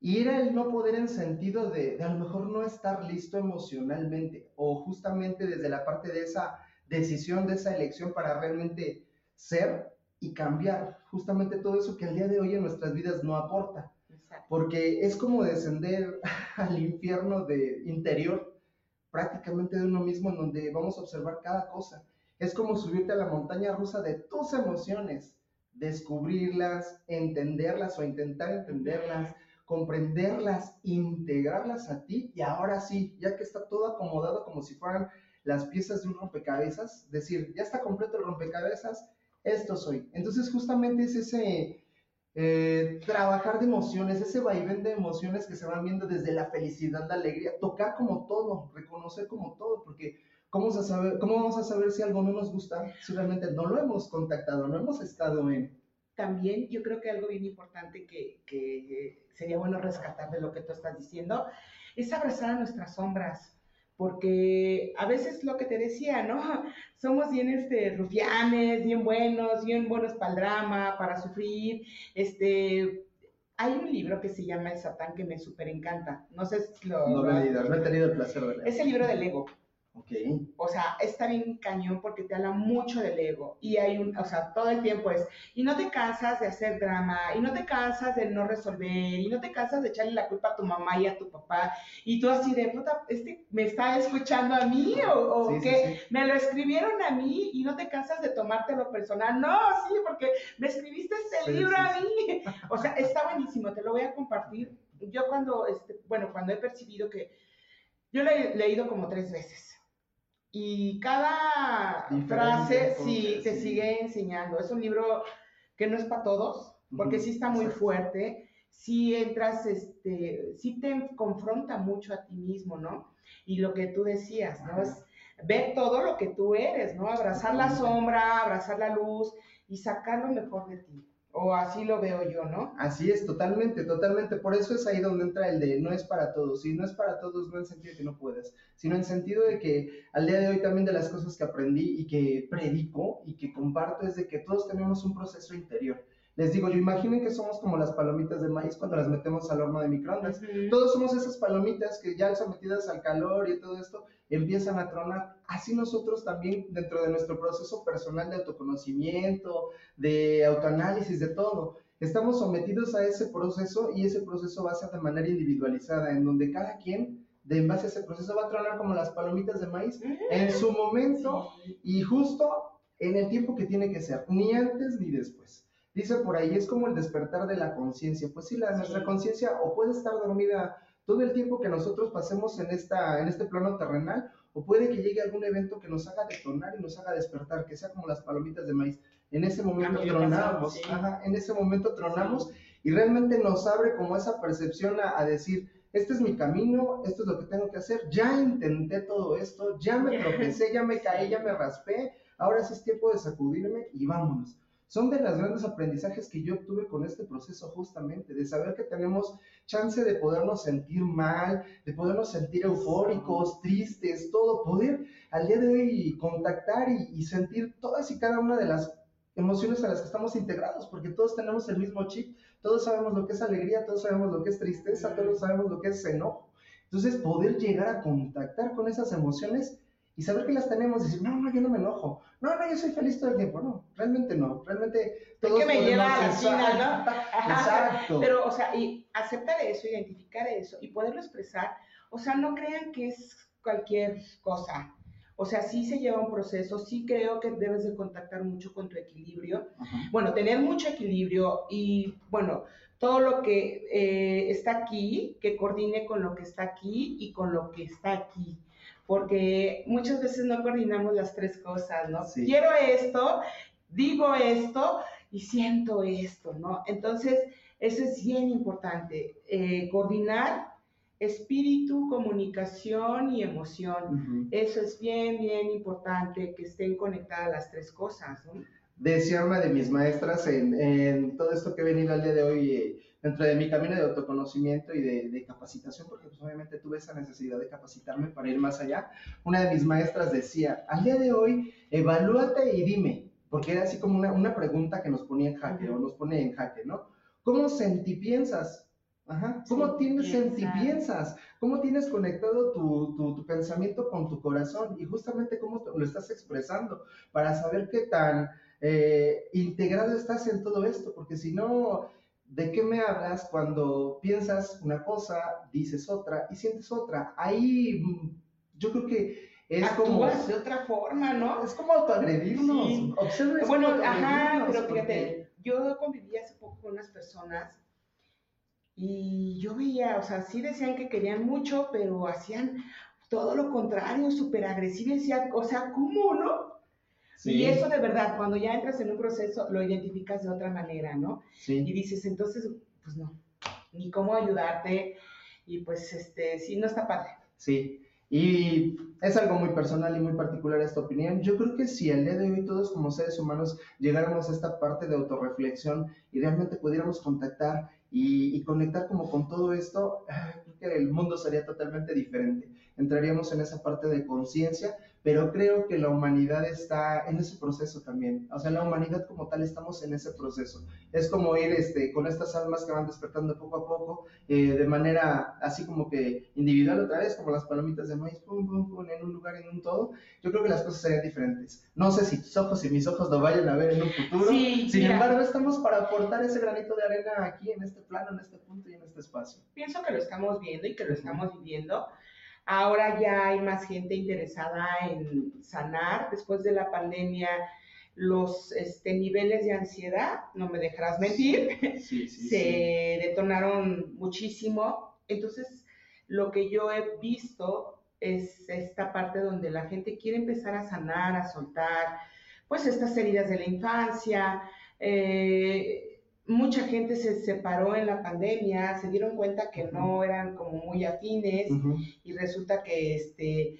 Y era el no poder en sentido de, de a lo mejor no estar listo emocionalmente o justamente desde la parte de esa decisión, de esa elección para realmente ser y cambiar justamente todo eso que al día de hoy en nuestras vidas no aporta porque es como descender al infierno de interior prácticamente de uno mismo en donde vamos a observar cada cosa. Es como subirte a la montaña rusa de tus emociones, descubrirlas, entenderlas o intentar entenderlas, comprenderlas, integrarlas a ti y ahora sí, ya que está todo acomodado como si fueran las piezas de un rompecabezas, decir, ya está completo el rompecabezas, esto soy. Entonces justamente es ese eh, trabajar de emociones, ese vaivén de emociones que se van viendo desde la felicidad, la alegría, tocar como todo, reconocer como todo, porque ¿cómo a saber, cómo vamos a saber si algo no nos gusta si realmente no lo hemos contactado, no hemos estado en... También yo creo que algo bien importante que, que sería bueno rescatar de lo que tú estás diciendo es abrazar a nuestras sombras. Porque a veces lo que te decía, ¿no? Somos bien este, rufianes, bien buenos, bien buenos para el drama, para sufrir. Este, hay un libro que se llama El Satán que me súper encanta. No sé si lo... No lo he leído, no he tenido el placer de leer. Es el libro del ego. Ok. O sea, está bien cañón porque te habla mucho del ego. Y hay un, o sea, todo el tiempo es, y no te cansas de hacer drama, y no te cansas de no resolver, y no te cansas de echarle la culpa a tu mamá y a tu papá. Y tú así de, puta, este me está escuchando a mí o, o Sí, sí, qué? sí. Me lo escribieron a mí y no te cansas de tomártelo personal. No, sí, porque me escribiste este libro a mí. O sea, está buenísimo, te lo voy a compartir. Yo cuando, este, bueno, cuando he percibido que, yo lo he leído como tres veces. Y cada Diferente frase sí te sí. sigue enseñando. Es un libro que no es para todos, porque sí está muy exacto. fuerte. sí entras, este, sí te confronta mucho a ti mismo, ¿no? Y lo que tú decías, ¿no? Es ver todo lo que tú eres, ¿no? Abrazar la sombra, abrazar la luz y sacar lo mejor de ti. O así lo veo yo, ¿no? Así es, totalmente, totalmente. Por eso es ahí donde entra el de no es para todos. Y no es para todos, no en sentido de que no puedas, sino en sentido de que al día de hoy también de las cosas que aprendí y que predico y que comparto es de que todos tenemos un proceso interior. Les digo, yo imaginen que somos como las palomitas de maíz cuando las metemos al horno de microondas. Todos somos esas palomitas que ya sometidas al calor y todo esto empiezan a tronar. Así nosotros también dentro de nuestro proceso personal de autoconocimiento, de autoanálisis, de todo, estamos sometidos a ese proceso y ese proceso va a ser de manera individualizada, en donde cada quien de en base a ese proceso va a tronar como las palomitas de maíz en su momento y justo en el tiempo que tiene que ser, ni antes ni después. Dice por ahí, es como el despertar de la conciencia. Pues sí, la, nuestra conciencia o puede estar dormida todo el tiempo que nosotros pasemos en, esta, en este plano terrenal, o puede que llegue algún evento que nos haga detonar y nos haga despertar, que sea como las palomitas de maíz. En ese momento tronamos, en ese momento tronamos y realmente nos abre como esa percepción a, a decir, este es mi camino, esto es lo que tengo que hacer, ya intenté todo esto, ya me tropecé, ya me caí, ya me raspé, ahora sí es tiempo de sacudirme y vámonos son de los grandes aprendizajes que yo obtuve con este proceso justamente, de saber que tenemos chance de podernos sentir mal, de podernos sentir eufóricos, tristes, todo, poder al día de hoy contactar y, sentir todas y cada una de las emociones a las que estamos integrados, porque todos tenemos el mismo chip, todos sabemos lo que es alegría, todos sabemos lo que es tristeza, todos sabemos lo que es enojo. Entonces, poder llegar a contactar con esas emociones y saber que las tenemos decir, no, no, yo no me enojo, no, no, yo soy feliz todo el tiempo, no, realmente no, realmente todos es que me lleva a la China, ¿no? Exacto. Pero, o sea, y aceptar eso, identificar eso y poderlo expresar, o sea, no crean que es cualquier cosa, o sea, sí se lleva un proceso, sí creo que debes de contactar mucho con tu equilibrio, bueno, tener mucho equilibrio y, bueno, todo lo que eh, está aquí, que coordine con lo que está aquí y con lo que está aquí porque muchas veces no coordinamos las tres cosas, ¿no? Quiero esto, digo esto y siento esto, ¿no? Entonces, eso es bien importante, eh, coordinar espíritu, comunicación y emoción. Eso es bien, bien importante, que estén conectadas las tres cosas, ¿no? Decía una de mis maestras en, todo esto que he venido al día de hoy, eh, dentro de mi camino de autoconocimiento y de, capacitación, porque pues, obviamente tuve esa necesidad de capacitarme para ir más allá, una de mis maestras decía, al día de hoy, evalúate y dime, porque era así como una, una pregunta que nos ponía en jaque o nos pone en jaque, ¿no? ¿Cómo sentipiensas? Ajá. ¿Cómo tienes sentipiensas? ¿Cómo tienes conectado tu, tu, tu, pensamiento con tu corazón? Y justamente cómo lo estás expresando para saber qué tan eh, integrado estás en todo esto, porque si no, ¿De qué me hablas cuando piensas una cosa, dices otra y sientes otra? Ahí mm, yo creo que es como... de otra forma, ¿no? Es como autoagredirnos. Sí. bueno, ajá, pero fíjate, yo conviví hace poco con unas personas y yo veía, o sea, sí decían que querían mucho, pero hacían todo lo contrario, súper agresivo. Y decía, o sea, ¿cómo, no? Y eso de verdad, cuando ya entras en un proceso, lo identificas de otra manera, ¿no? Sí. Y dices, entonces, pues no, ni cómo ayudarte, y pues, este, sí, no está padre. Sí, y es algo muy personal y muy particular esta opinión. Yo creo que si al día de hoy todos como seres humanos llegáramos a esta parte de autorreflexión y realmente pudiéramos contactar y, y conectar como con todo esto, creo que el mundo sería totalmente diferente. Entraríamos en esa parte de conciencia pero creo que la humanidad está en ese proceso también. O sea, la humanidad como tal estamos en ese proceso. Es como ir este, con estas almas que van despertando poco a poco, eh, de manera así como que individual otra vez, como las palomitas de maíz, pum, pum, pum, en un lugar, en un todo. Yo creo que las cosas serían diferentes. No sé si tus ojos y mis ojos lo vayan a ver en un futuro. Sin embargo, estamos para aportar ese granito de arena aquí, en este plano, en este punto y en este espacio. Pienso que lo estamos viendo y que lo estamos viviendo. Ahora ya hay más gente interesada en sanar. Después de la pandemia, los este, niveles de ansiedad, no me dejarás mentir, se detonaron muchísimo. Entonces, lo que yo he visto es esta parte donde la gente quiere empezar a sanar, a soltar, pues estas heridas de la infancia, eh, mucha gente se separó en la pandemia, se dieron cuenta que no eran como muy afines y resulta que este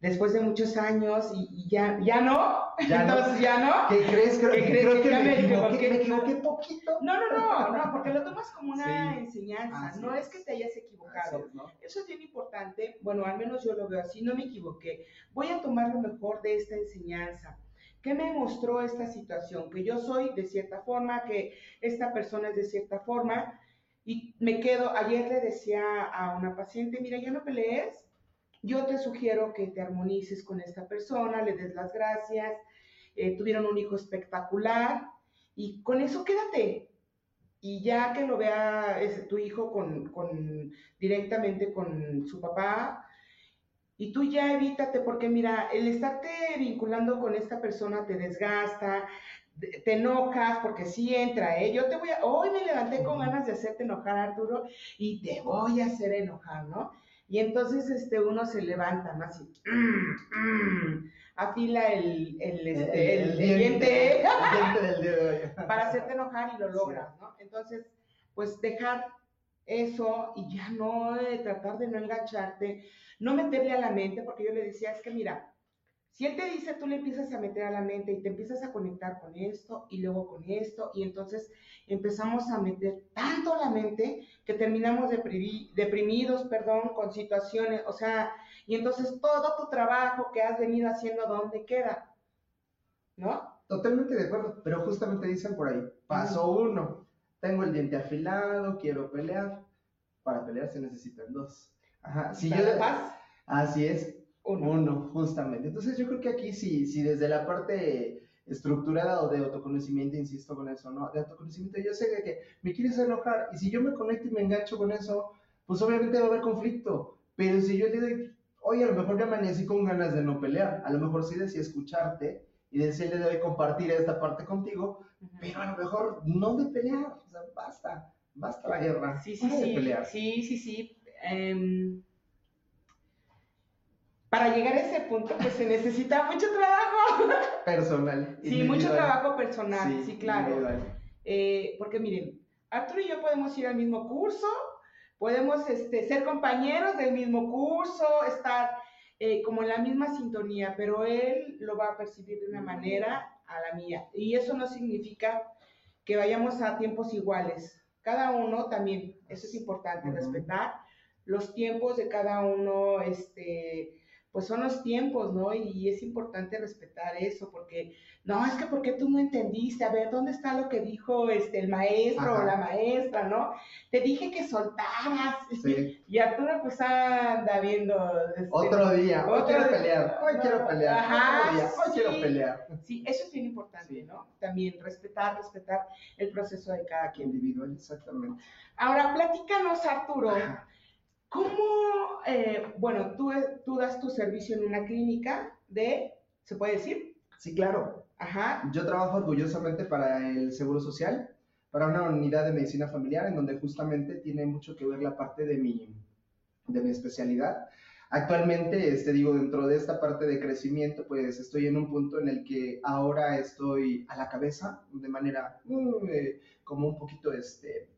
después de muchos años y, y ya ya no, Ya no. entonces ya no. ¿Qué crees? Creo, ¿Qué crees? creo Que me equivoqué, me equivoqué poquito. No, no, no, no, porque lo tomas como una Sí. enseñanza, Así no es es. que te hayas equivocado. es, ¿no? Eso es bien importante, bueno, al menos yo lo veo así, no me equivoqué. Voy a tomar lo mejor de esta enseñanza. ¿Qué me mostró esta situación? Que yo soy de cierta forma, que esta persona es de cierta forma, y me quedo, ayer le decía a una paciente, mira, ya no pelees, yo te sugiero que te armonices con esta persona, le des las gracias, eh, tuvieron un hijo espectacular, y con eso quédate. Y ya que lo vea ese- tu hijo con- directamente con su papá, y tú ya evítate, porque mira, el estarte vinculando con esta persona te desgasta, de- te enojas, porque sí entra, ¿eh? Yo te voy a, hoy me levanté con ganas de hacerte enojar, Arturo, y te voy a hacer enojar, ¿no? Y entonces este, uno se levanta, ¿no? Así, mm, mm, afila el, el, este, el- el diente para hacerte enojar y lo logras, ¿no? Entonces, pues dejar eso y ya no tratar de no engancharte, no meterle a la mente, porque yo le decía, es que mira, si él te dice, tú le empiezas a meter a la mente y te empiezas a conectar con esto y luego con esto, y entonces empezamos a meter tanto a la mente que terminamos deprimidos, perdón, con situaciones, o sea, y entonces todo tu trabajo que has venido haciendo, ¿dónde queda? ¿No? Totalmente de acuerdo, pero justamente dicen por ahí, paso uno, tengo el diente afilado, quiero pelear. Para pelear se necesitan dos. Ajá, si yo ¿Para le- paz? Así es, Uno. uno, justamente. Entonces yo creo que aquí sí, sí desde la parte estructurada o de autoconocimiento, insisto con eso, ¿no? De autoconocimiento, yo sé de que me quieres enojar y si yo me conecto y me engancho con eso, pues obviamente va a haber conflicto. Pero si yo le doy, oye, a lo mejor ya amanecí con ganas de no pelear, a lo mejor sí decía escucharte y decirle de hoy compartir esta parte contigo, pero a lo mejor no de pelear, o sea, basta, basta la guerra, Sí, sí, sí. pelear. Sí, sí, sí. Em, para llegar a ese punto, pues se necesita mucho trabajo. Personal. Sí, mucho trabajo personal, sí, claro. Eh, porque miren, Arturo y yo podemos ir al mismo curso, podemos este, ser compañeros del mismo curso, estar eh, como en la misma sintonía, pero él lo va a percibir de una manera a la mía. Y eso no significa que vayamos a tiempos iguales. Cada uno también, eso es importante, respetar los tiempos de cada uno, este, pues son los tiempos, ¿no? Y es importante respetar eso, porque no, es que porque tú no entendiste, a ver, ¿dónde está lo que dijo este, el maestro Ajá. o la maestra, ¿no? Te dije que soltaras. Sí. Y Arturo pues anda viendo... este, Otro día, hoy Otro quiero día. pelear, hoy No, quiero pelear, ajá, otro día, hoy sí. quiero pelear. Sí, eso es bien importante, Sí. ¿no? También respetar, respetar el proceso de cada quien. Individual, exactamente. Ahora, platícanos, Arturo, Ajá. ¿Cómo, eh, bueno, tú, tú das tu servicio en una clínica de, ¿se puede decir? Sí, claro. Ajá, Yo trabajo orgullosamente para el Seguro Social, para una unidad de medicina familiar en donde justamente tiene mucho que ver la parte de mi, de mi especialidad. Actualmente, este, digo, dentro de esta parte de crecimiento, pues estoy en un punto en el que ahora estoy a la cabeza de manera eh, como un poquito este,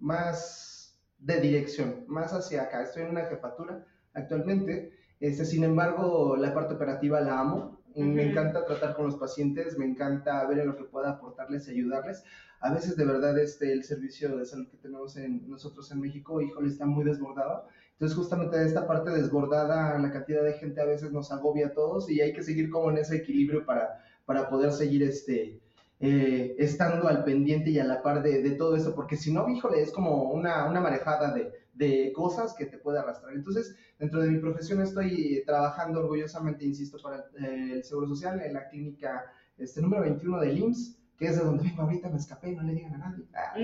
más de dirección, más hacia acá. Estoy en una jefatura actualmente. Este, sin embargo, la parte operativa la amo. Me encanta tratar con los pacientes, me encanta ver en lo que pueda aportarles y ayudarles. A veces, de verdad, este, el servicio de salud que tenemos en, nosotros en México, híjole, está muy desbordado. Entonces, justamente esta parte desbordada, la cantidad de gente a veces nos agobia a todos y hay que seguir como en ese equilibrio para, para poder seguir este, eh, estando al pendiente y a la par de, de todo eso, porque si no, híjole, es como una, una marejada de, de cosas que te puede arrastrar. Entonces, dentro de mi profesión estoy trabajando orgullosamente, insisto, para eh, el Seguro Social en la clínica este, número 21 del IMSS, que es de donde vengo ahorita, me escapé, no le digan a nadie. Ah,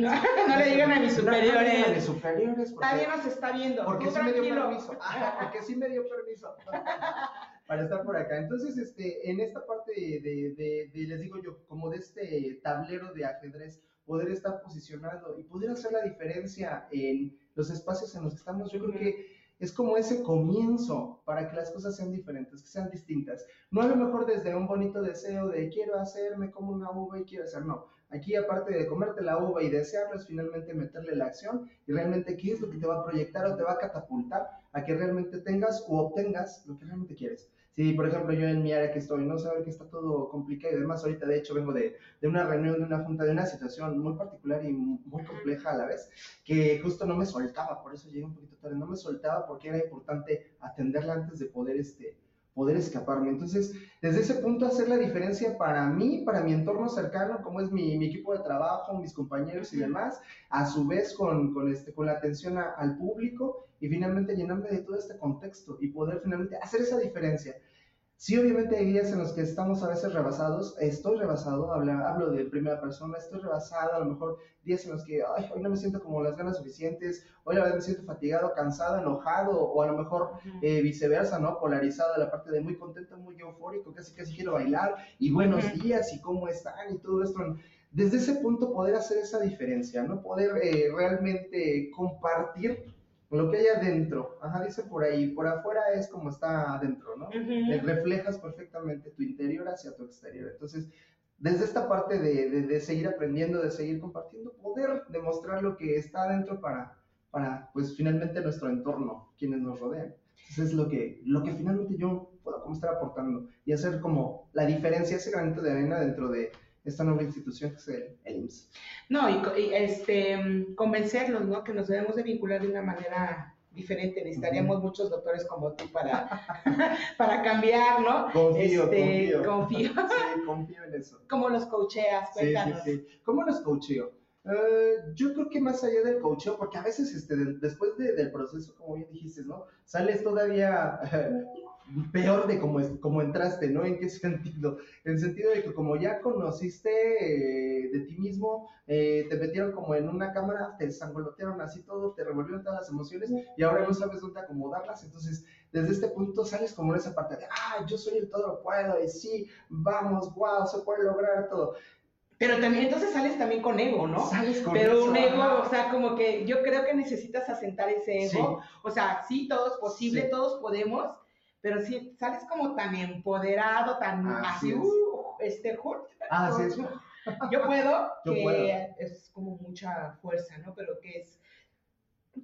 no, le digan a mis no a superiores. porque- Nadie nos está viendo. porque tú sí me dio permiso. Ajá, porque sí me dio permiso para estar por acá. Entonces, este, en esta parte de, de- de- de, les digo yo, como de este tablero de ajedrez, poder estar posicionado y poder hacer la diferencia en los espacios en los que estamos, yo creo que es como ese comienzo para que las cosas sean diferentes, que sean distintas. No a lo mejor desde un bonito deseo de quiero hacerme como una uva y quiero hacer, no. Aquí, aparte de comerte la uva y desearlo, es finalmente meterle la acción y realmente qué es lo que te va a proyectar o te va a catapultar a que realmente tengas o obtengas lo que realmente quieres. Si, por ejemplo, yo en mi área que estoy, no saber que está todo complicado y además ahorita de hecho vengo de, de, una reunión, de una junta, de una situación muy particular y muy compleja a la vez, que justo no me soltaba, por eso llegué un poquito tarde, no me soltaba porque era importante atenderla antes de poder este, poder escaparme. Entonces, desde ese punto hacer la diferencia para mí, para mi entorno cercano, como es mi, mi equipo de trabajo, mis compañeros y demás, a su vez con, con este, con la atención al público y finalmente llenarme de todo este contexto y poder finalmente hacer esa diferencia. Sí, obviamente hay días en los que estamos a veces rebasados, estoy rebasado, hablo, hablo de primera persona, estoy rebasado, a lo mejor días en los que ay, hoy no me siento como las ganas suficientes, hoy la verdad me siento fatigado, cansado, enojado, o a lo mejor eh, viceversa, ¿no? Polarizado, la parte de muy contento, muy eufórico, casi casi quiero bailar, y buenos días, y cómo están, y todo esto. Desde ese punto poder hacer esa diferencia, ¿no? Poder eh, realmente compartir lo que hay adentro. Ajá, dice por ahí, por afuera es como está adentro, ¿no? Uh Reflejas perfectamente tu interior hacia tu exterior. Entonces, desde esta parte de, de, seguir aprendiendo, de seguir compartiendo, poder demostrar lo que está adentro para, para, pues, finalmente nuestro entorno, quienes nos rodean. Entonces, es lo que, lo que finalmente yo puedo como estar aportando y hacer como la diferencia, ese granito de arena dentro de esta nueva institución que es el, IMSS. No, y, este, convencerlos, ¿no? Que nos debemos de vincular de una manera diferente. Necesitaríamos muchos doctores como tú para, para cambiar, ¿no? Confío, este, confío. Sí, confío en eso. ¿Cómo los coacheas? Cuéntanos. Sí, sí, sí. ¿Cómo los coacheo? Uh, yo creo que más allá del coacheo, porque a veces este, después de, del proceso, como bien dijiste, ¿no? Sales todavía peor de cómo, como entraste, ¿no? ¿En qué sentido? En el sentido de que como ya conociste eh, de ti mismo, eh, te metieron como en una cámara, te sangolotearon así todo, te revolvieron todas las emociones y ahora no sabes dónde acomodarlas. Entonces, desde este punto sales como en esa parte de, ah, yo soy el todo lo puedo y sí, vamos, wow, se puede lograr todo. Pero también, entonces sales también con ego, ¿no? Sales con Pero un ego, o sea, como que yo creo que necesitas asentar ese ego. O sea, sí, todo es posible, todos podemos, pero si sales como tan empoderado, tan así, uh, este, así es. Yo puedo, que es como mucha fuerza, ¿no? Pero que es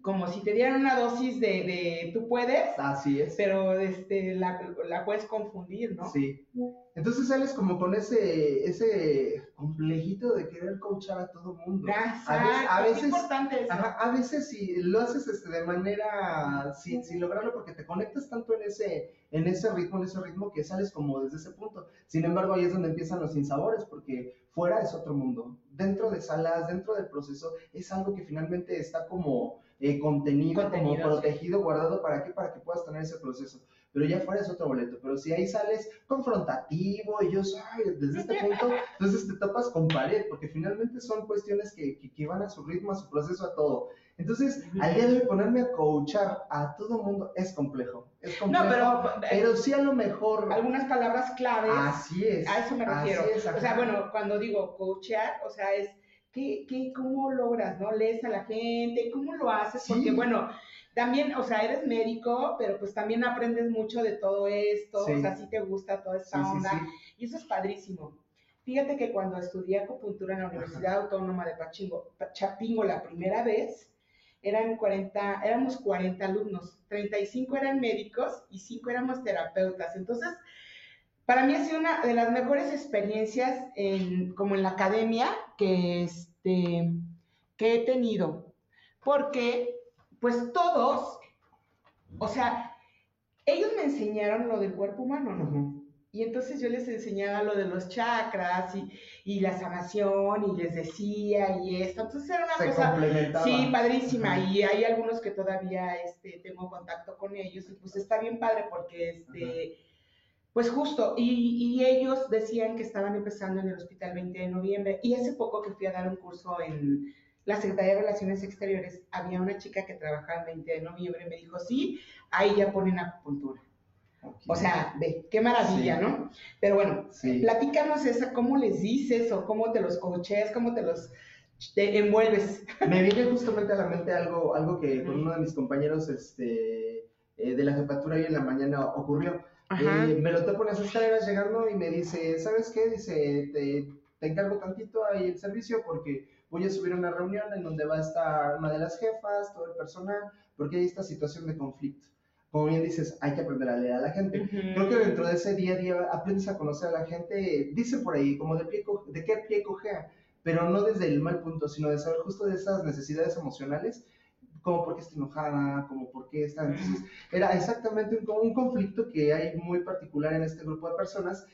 como si te dieran una dosis de, de tú puedes. Así es. Pero este, la, la, puedes confundir, ¿no? Sí. Entonces sales como con ese, ese complejito de querer coachar a todo mundo. a veces, es importante eso. a veces si lo haces este, de manera, sin, sin, lograrlo, porque te conectas tanto en ese, en ese ritmo, en ese ritmo, que sales como desde ese punto. Sin embargo, ahí es donde empiezan los sinsabores, porque fuera es otro mundo. Dentro de salas, dentro del proceso, es algo que finalmente está como eh, contenido, como protegido, guardado, ¿para qué? Para que puedas tener ese proceso. Pero ya fuera es otro boleto. Pero si ahí sales confrontativo y yo soy desde este punto, entonces te topas con pared, porque finalmente son cuestiones que, que, van a su ritmo, a su proceso, a todo. Entonces, al día de ponerme a coachar a todo mundo es complejo. Es complejo. No, pero, pero sí a lo mejor. Algunas palabras claves. Así es. A eso me refiero. o sea, bueno, cuando digo coachar, o sea, es ¿Qué, qué, cómo logras, no? ¿Lees a la gente? ¿Cómo lo haces? Porque, bueno, también, o sea, eres médico, pero pues también aprendes mucho de todo esto, o sea, sí te gusta toda esta onda, y eso es padrísimo. Fíjate que cuando estudié acupuntura en la Universidad Autónoma de Pachingo, Chapingo la primera vez, eran 40, éramos 40 alumnos, 35 eran médicos y 5 éramos terapeutas. Entonces, para mí ha sido una de las mejores experiencias en, como en la academia que, este, que he tenido, porque pues todos, o sea, ellos me enseñaron lo del cuerpo humano, ¿no? Y entonces yo les enseñaba lo de los chakras y, y, la sanación y les decía y esto. Entonces era una cosa, sí, padrísima. Y hay algunos que todavía este, tengo contacto con ellos y pues está bien padre porque este, pues justo, y, ellos decían que estaban empezando en el hospital 20 de noviembre y hace poco que fui a dar un curso en la Secretaría de Relaciones Exteriores, había una chica que trabajaba el 20 de noviembre y me dijo, sí, ahí ya ponen acupuntura. O sea, ve, qué maravilla, ¿no? Pero bueno, platícanos esa, cómo les dices o cómo te los coaches, cómo te los envuelves. Me viene justamente a la mente algo, algo que con uno de mis compañeros este, eh, de la jefatura hoy en la mañana ocurrió. Eh, me lo topo en las escaleras llegando y me dice, ¿sabes qué? Dice, te encargo tantito ahí el servicio porque voy a subir una reunión en donde va a estar una de las jefas, todo el personal, porque hay esta situación de conflicto. Como bien dices, hay que aprender a leer a la gente. Creo que dentro de ese día a día aprendes a conocer a la gente, dice por ahí, como de, pie, de qué pie cojea, pero no desde el mal punto, sino de saber justo de esas necesidades emocionales como por qué está enojada, como por qué está... Entonces, era exactamente un, un conflicto que hay muy particular en este grupo de personas.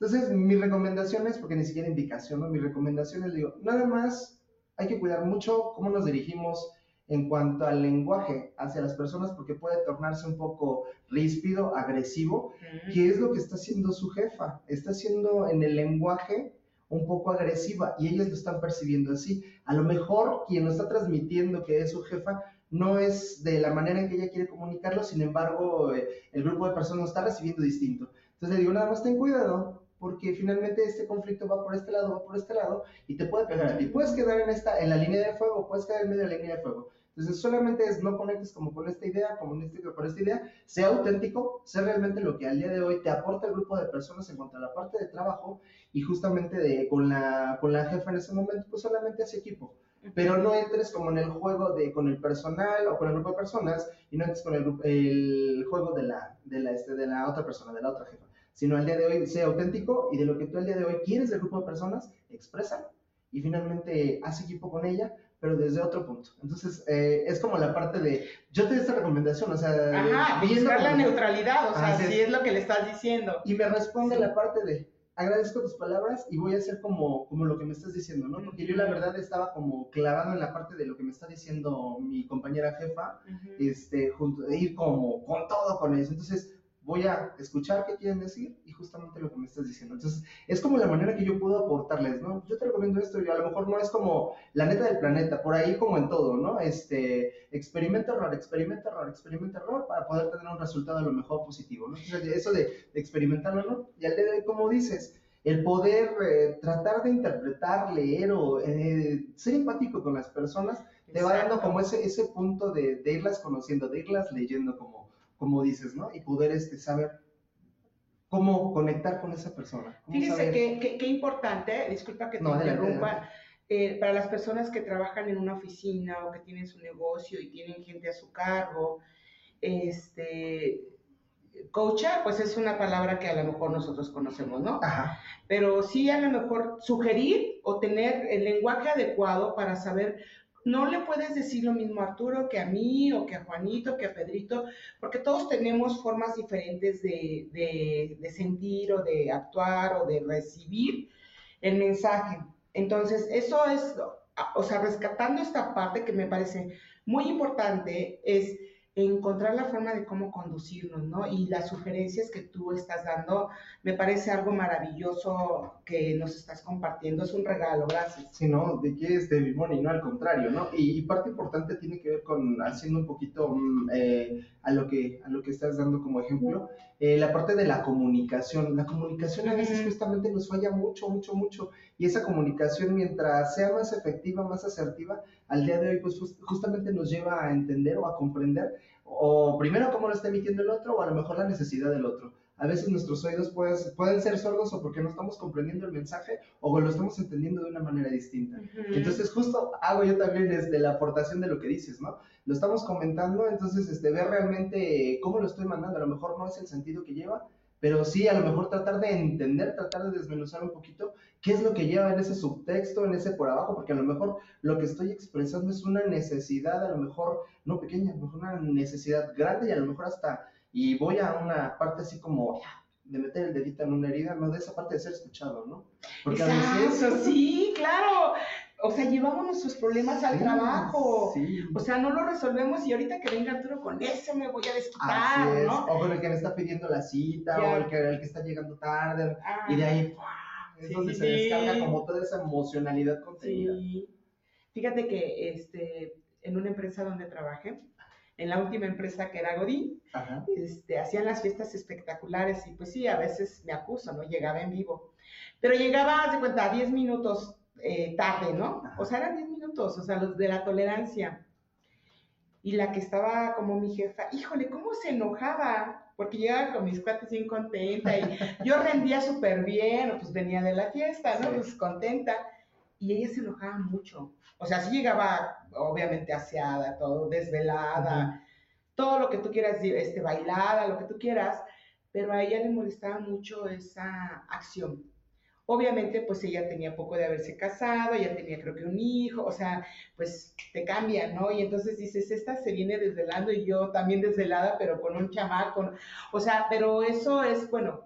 Entonces, mi recomendación es, porque ni siquiera indicación, ¿no? Mi recomendación es, digo, nada más hay que cuidar mucho cómo nos dirigimos en cuanto al lenguaje hacia las personas, porque puede tornarse un poco ríspido, agresivo, que es lo que está haciendo su jefa. Está haciendo en el lenguaje un poco agresiva y ellas lo están percibiendo así. A lo mejor quien lo está transmitiendo que es su jefa no es de la manera en que ella quiere comunicarlo, sin embargo, eh, el grupo de personas lo está recibiendo distinto. Entonces le digo, nada más ten cuidado, porque finalmente este conflicto va por este lado, va por este lado, y te puede pegar a ti. Puedes quedar en, esta, en la línea de fuego, puedes quedar en medio de la línea de fuego. Entonces solamente es no conectes como con esta idea, como este, con esta idea, sea auténtico, sea realmente lo que al día de hoy te aporta el grupo de personas en cuanto a la parte de trabajo y justamente de, con, la, con la jefa en ese momento, pues solamente hace equipo pero no entres como en el juego de con el personal o con el grupo de personas y no entres con el, el juego de la, de, la, este, de la otra persona, de la otra jefa, sino al día de hoy sea auténtico y de lo que tú al día de hoy quieres del grupo de personas, exprésalo y finalmente haz equipo con ella, pero desde otro punto. Entonces, eh, es como la parte de, yo te doy esta recomendación, o sea... Ajá, buscar la neutralidad, o sea, si es lo que le estás diciendo. Y me responde la parte de, agradezco tus palabras y voy a hacer como, como lo que me estás diciendo, ¿no? Porque yo la verdad estaba como clavado en la parte de lo que me está diciendo mi compañera jefa, este, junto, de ir como con todo con eso. Entonces, voy a escuchar qué quieren decir y justamente lo que me estás diciendo. Entonces, es como la manera que yo puedo aportarles, ¿no? Yo te recomiendo esto y a lo mejor no es como la neta del planeta, por ahí como en todo, ¿no? Este, experimenta error, experimenta error, experimenta error para poder tener un resultado a lo mejor positivo, ¿no? Entonces, eso de, de experimentarlo, ¿no? Y al de como dices, el poder eh, tratar de interpretar, leer o eh, ser empático con las personas, te va dando como ese, ese punto de, de irlas conociendo, de irlas leyendo como como dices, ¿no? Y poder este, saber cómo conectar con esa persona. Fíjese qué importante, disculpa que te interrumpa, eh, para las personas que trabajan en una oficina o que tienen su negocio y tienen gente a su cargo, este, coacha, pues es una palabra que a lo mejor nosotros conocemos, ¿no? Ajá. Pero sí a lo mejor sugerir o tener el lenguaje adecuado para saber no le puedes decir lo mismo a Arturo que a mí o que a Juanito, que a Pedrito, porque todos tenemos formas diferentes de, sentir o de actuar o de recibir el mensaje. Entonces, eso es, o sea, rescatando esta parte que me parece muy importante, es encontrar la forma de cómo conducirnos, ¿no? Y las sugerencias que tú estás dando, me parece algo maravilloso que nos estás compartiendo, es un regalo, gracias. Sí, ¿no? De qué es de limón y no al contrario, ¿no? Y, parte importante tiene que ver con, haciendo un poquito mm, eh, a, lo que, a lo que estás dando como ejemplo, eh, la parte de la comunicación. La comunicación a veces justamente nos falla mucho, mucho, mucho, y esa comunicación mientras sea más efectiva, más asertiva, al día de hoy pues justamente nos lleva a entender o a comprender o primero cómo lo está emitiendo el otro o a lo mejor la necesidad del otro. A veces nuestros oídos pueden ser sordos o porque no estamos comprendiendo el mensaje o lo estamos entendiendo de una manera distinta. Entonces justo hago yo también desde la aportación de lo que dices, ¿no? Lo estamos comentando, entonces este, ver realmente cómo lo estoy mandando. A lo mejor no es el sentido que lleva, pero sí a lo mejor tratar de entender, tratar de desmenuzar un poquito qué es lo que lleva en ese subtexto, en ese por abajo, porque a lo mejor lo que estoy expresando es una necesidad, a lo mejor no pequeña, a lo mejor una necesidad grande y a lo mejor hasta, y voy a una parte así como de meter el dedito en una herida, no de esa parte de ser escuchado, ¿no? Porque a veces... sí, claro o sea, llevamos nuestros problemas al trabajo. O sea, no lo resolvemos y ahorita que venga Arturo con ese me voy a desquitar, ¿no? O con el que me está pidiendo la cita, o el que, el que está llegando tarde, ah. y de ahí es donde se descarga como toda esa emocionalidad contenida. Fíjate que este, en una empresa donde trabajé, en la última empresa que era Godín, este, hacían las fiestas espectaculares y pues sí, a veces me acuso, ¿no? Llegaba en vivo. Pero llegaba, de cuenta, 10 minutos eh, tarde, ¿no? O sea, eran 10 minutos, o sea, los de la tolerancia. y la que estaba como mi jefa, híjole, ¿cómo se enojaba? Porque llegaba con mis cuates bien contenta y yo rendía súper bien, pues venía de la fiesta, ¿no? Pues contenta. Y ella se enojaba mucho. O sea, sí llegaba, obviamente, aseada, todo, desvelada, todo lo que tú quieras, este, bailada, lo que tú quieras, pero a ella le molestaba mucho esa acción. Obviamente, pues ella tenía poco de haberse casado, ella tenía creo que un hijo, o sea, pues te cambia, ¿no? Y entonces dices, esta se viene desvelando y yo también desvelada, pero con un chamaco, o sea, pero eso es, bueno,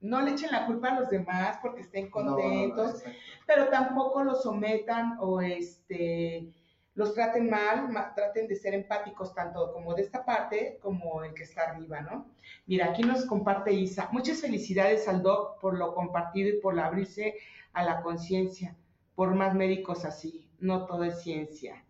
no le echen la culpa a los demás porque estén contentos, pero tampoco los sometan o este los traten mal, traten de ser empáticos tanto como de esta parte como el que está arriba, ¿no? Mira, aquí nos comparte Isa. Muchas felicidades al doc por lo compartido y por abrirse a la conciencia, por más médicos así, no todo es ciencia.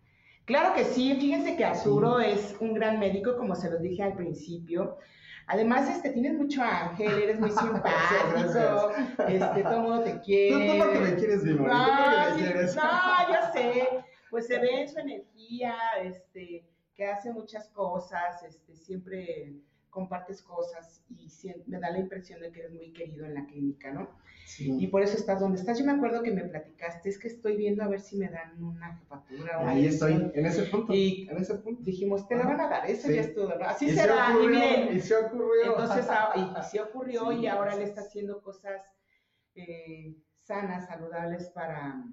Claro que sí, fíjense que Azuro es un gran médico, como se los dije al principio. Además, este, tienes mucho ángel, eres muy simpático, este, todo el mundo te quiere. No, tú porque me quieres, mi amor, no, me quieres. No, yo sé pues se ve en su energía, este, que hace muchas cosas, este, siempre compartes cosas y me da la impresión de que eres muy querido en la clínica, ¿no? Sí. Y por eso estás donde estás. Yo me acuerdo que me platicaste, es que estoy viendo a ver si me dan una jefatura. O Ahí estoy, en ese punto. Y en ese punto. dijimos, te la van a dar, eso ya es todo, ¿no? Así será, y bien. Y se ocurrió. Entonces, ah, y, se ocurrió y ahora le está haciendo cosas eh, sanas, saludables para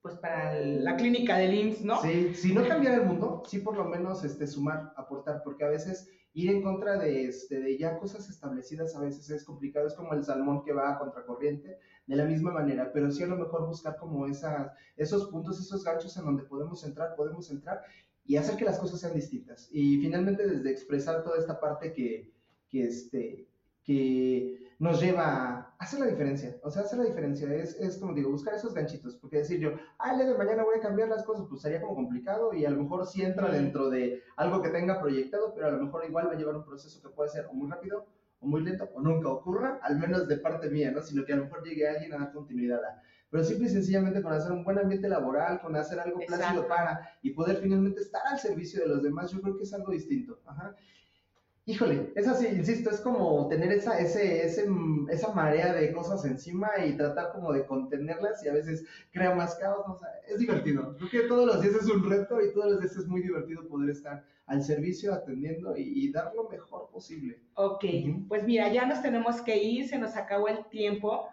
pues para la clínica del IMSS, ¿no? Sí, si no cambiar el mundo, sí por lo menos este, sumar, aportar, porque a veces ir en contra de, este, de ya cosas establecidas a veces es complicado, es como el salmón que va a contracorriente, de la misma manera, pero sí a lo mejor buscar como esa, esos puntos, esos ganchos en donde podemos entrar, podemos entrar y hacer que las cosas sean distintas. Y finalmente desde expresar toda esta parte que, que, este, que nos lleva a hacer la diferencia. O sea, hacer la diferencia es, es como digo, buscar esos ganchitos. Porque decir yo, ah, el de mañana voy a cambiar las cosas, pues sería como complicado y a lo mejor sí entra dentro de algo que tenga proyectado, pero a lo mejor igual va a llevar un proceso que puede ser o muy rápido o muy lento o nunca ocurra, al menos de parte mía, ¿no? Sino que a lo mejor llegue alguien a dar continuidad a. Pero simple y sencillamente con hacer un buen ambiente laboral, con hacer algo plácido para y poder finalmente estar al servicio de los demás, yo creo que es algo distinto. Ajá. Híjole, es así, insisto, es como tener esa, ese, ese, esa marea de cosas encima y tratar como de contenerlas y a veces crea más caos, no es divertido. Creo que todos los días es un reto y todos los días es muy divertido poder estar al servicio, atendiendo y, dar lo mejor posible. Ok, pues mira, ya nos tenemos que ir, se nos acabó el tiempo.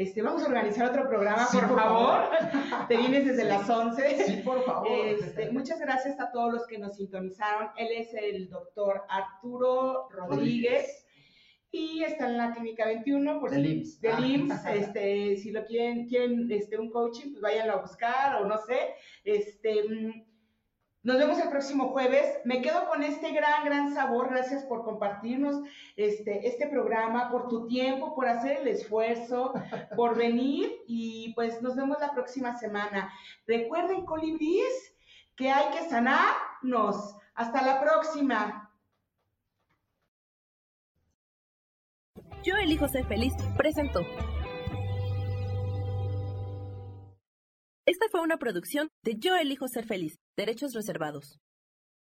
Este, vamos a organizar otro programa, por, favor. Te vienes desde las 11. Sí, por favor. Este, muchas gracias a todos los que nos sintonizaron. Él es el doctor Arturo Rodríguez. Y está en la clínica 21, por del IMSS. Del IMSS, este, si lo quieren, quieren este, un coaching, pues váyanlo a buscar o no sé. Este, mm, nos vemos el próximo jueves. Me quedo con este gran, gran sabor. Gracias por compartirnos este, este programa, por tu tiempo, por hacer el esfuerzo, por venir y pues nos vemos la próxima semana. Recuerden, colibríes, que hay que sanarnos. Hasta la próxima. Yo elijo ser feliz. Presento. Esta fue una producción de Yo elijo ser feliz. Derechos reservados.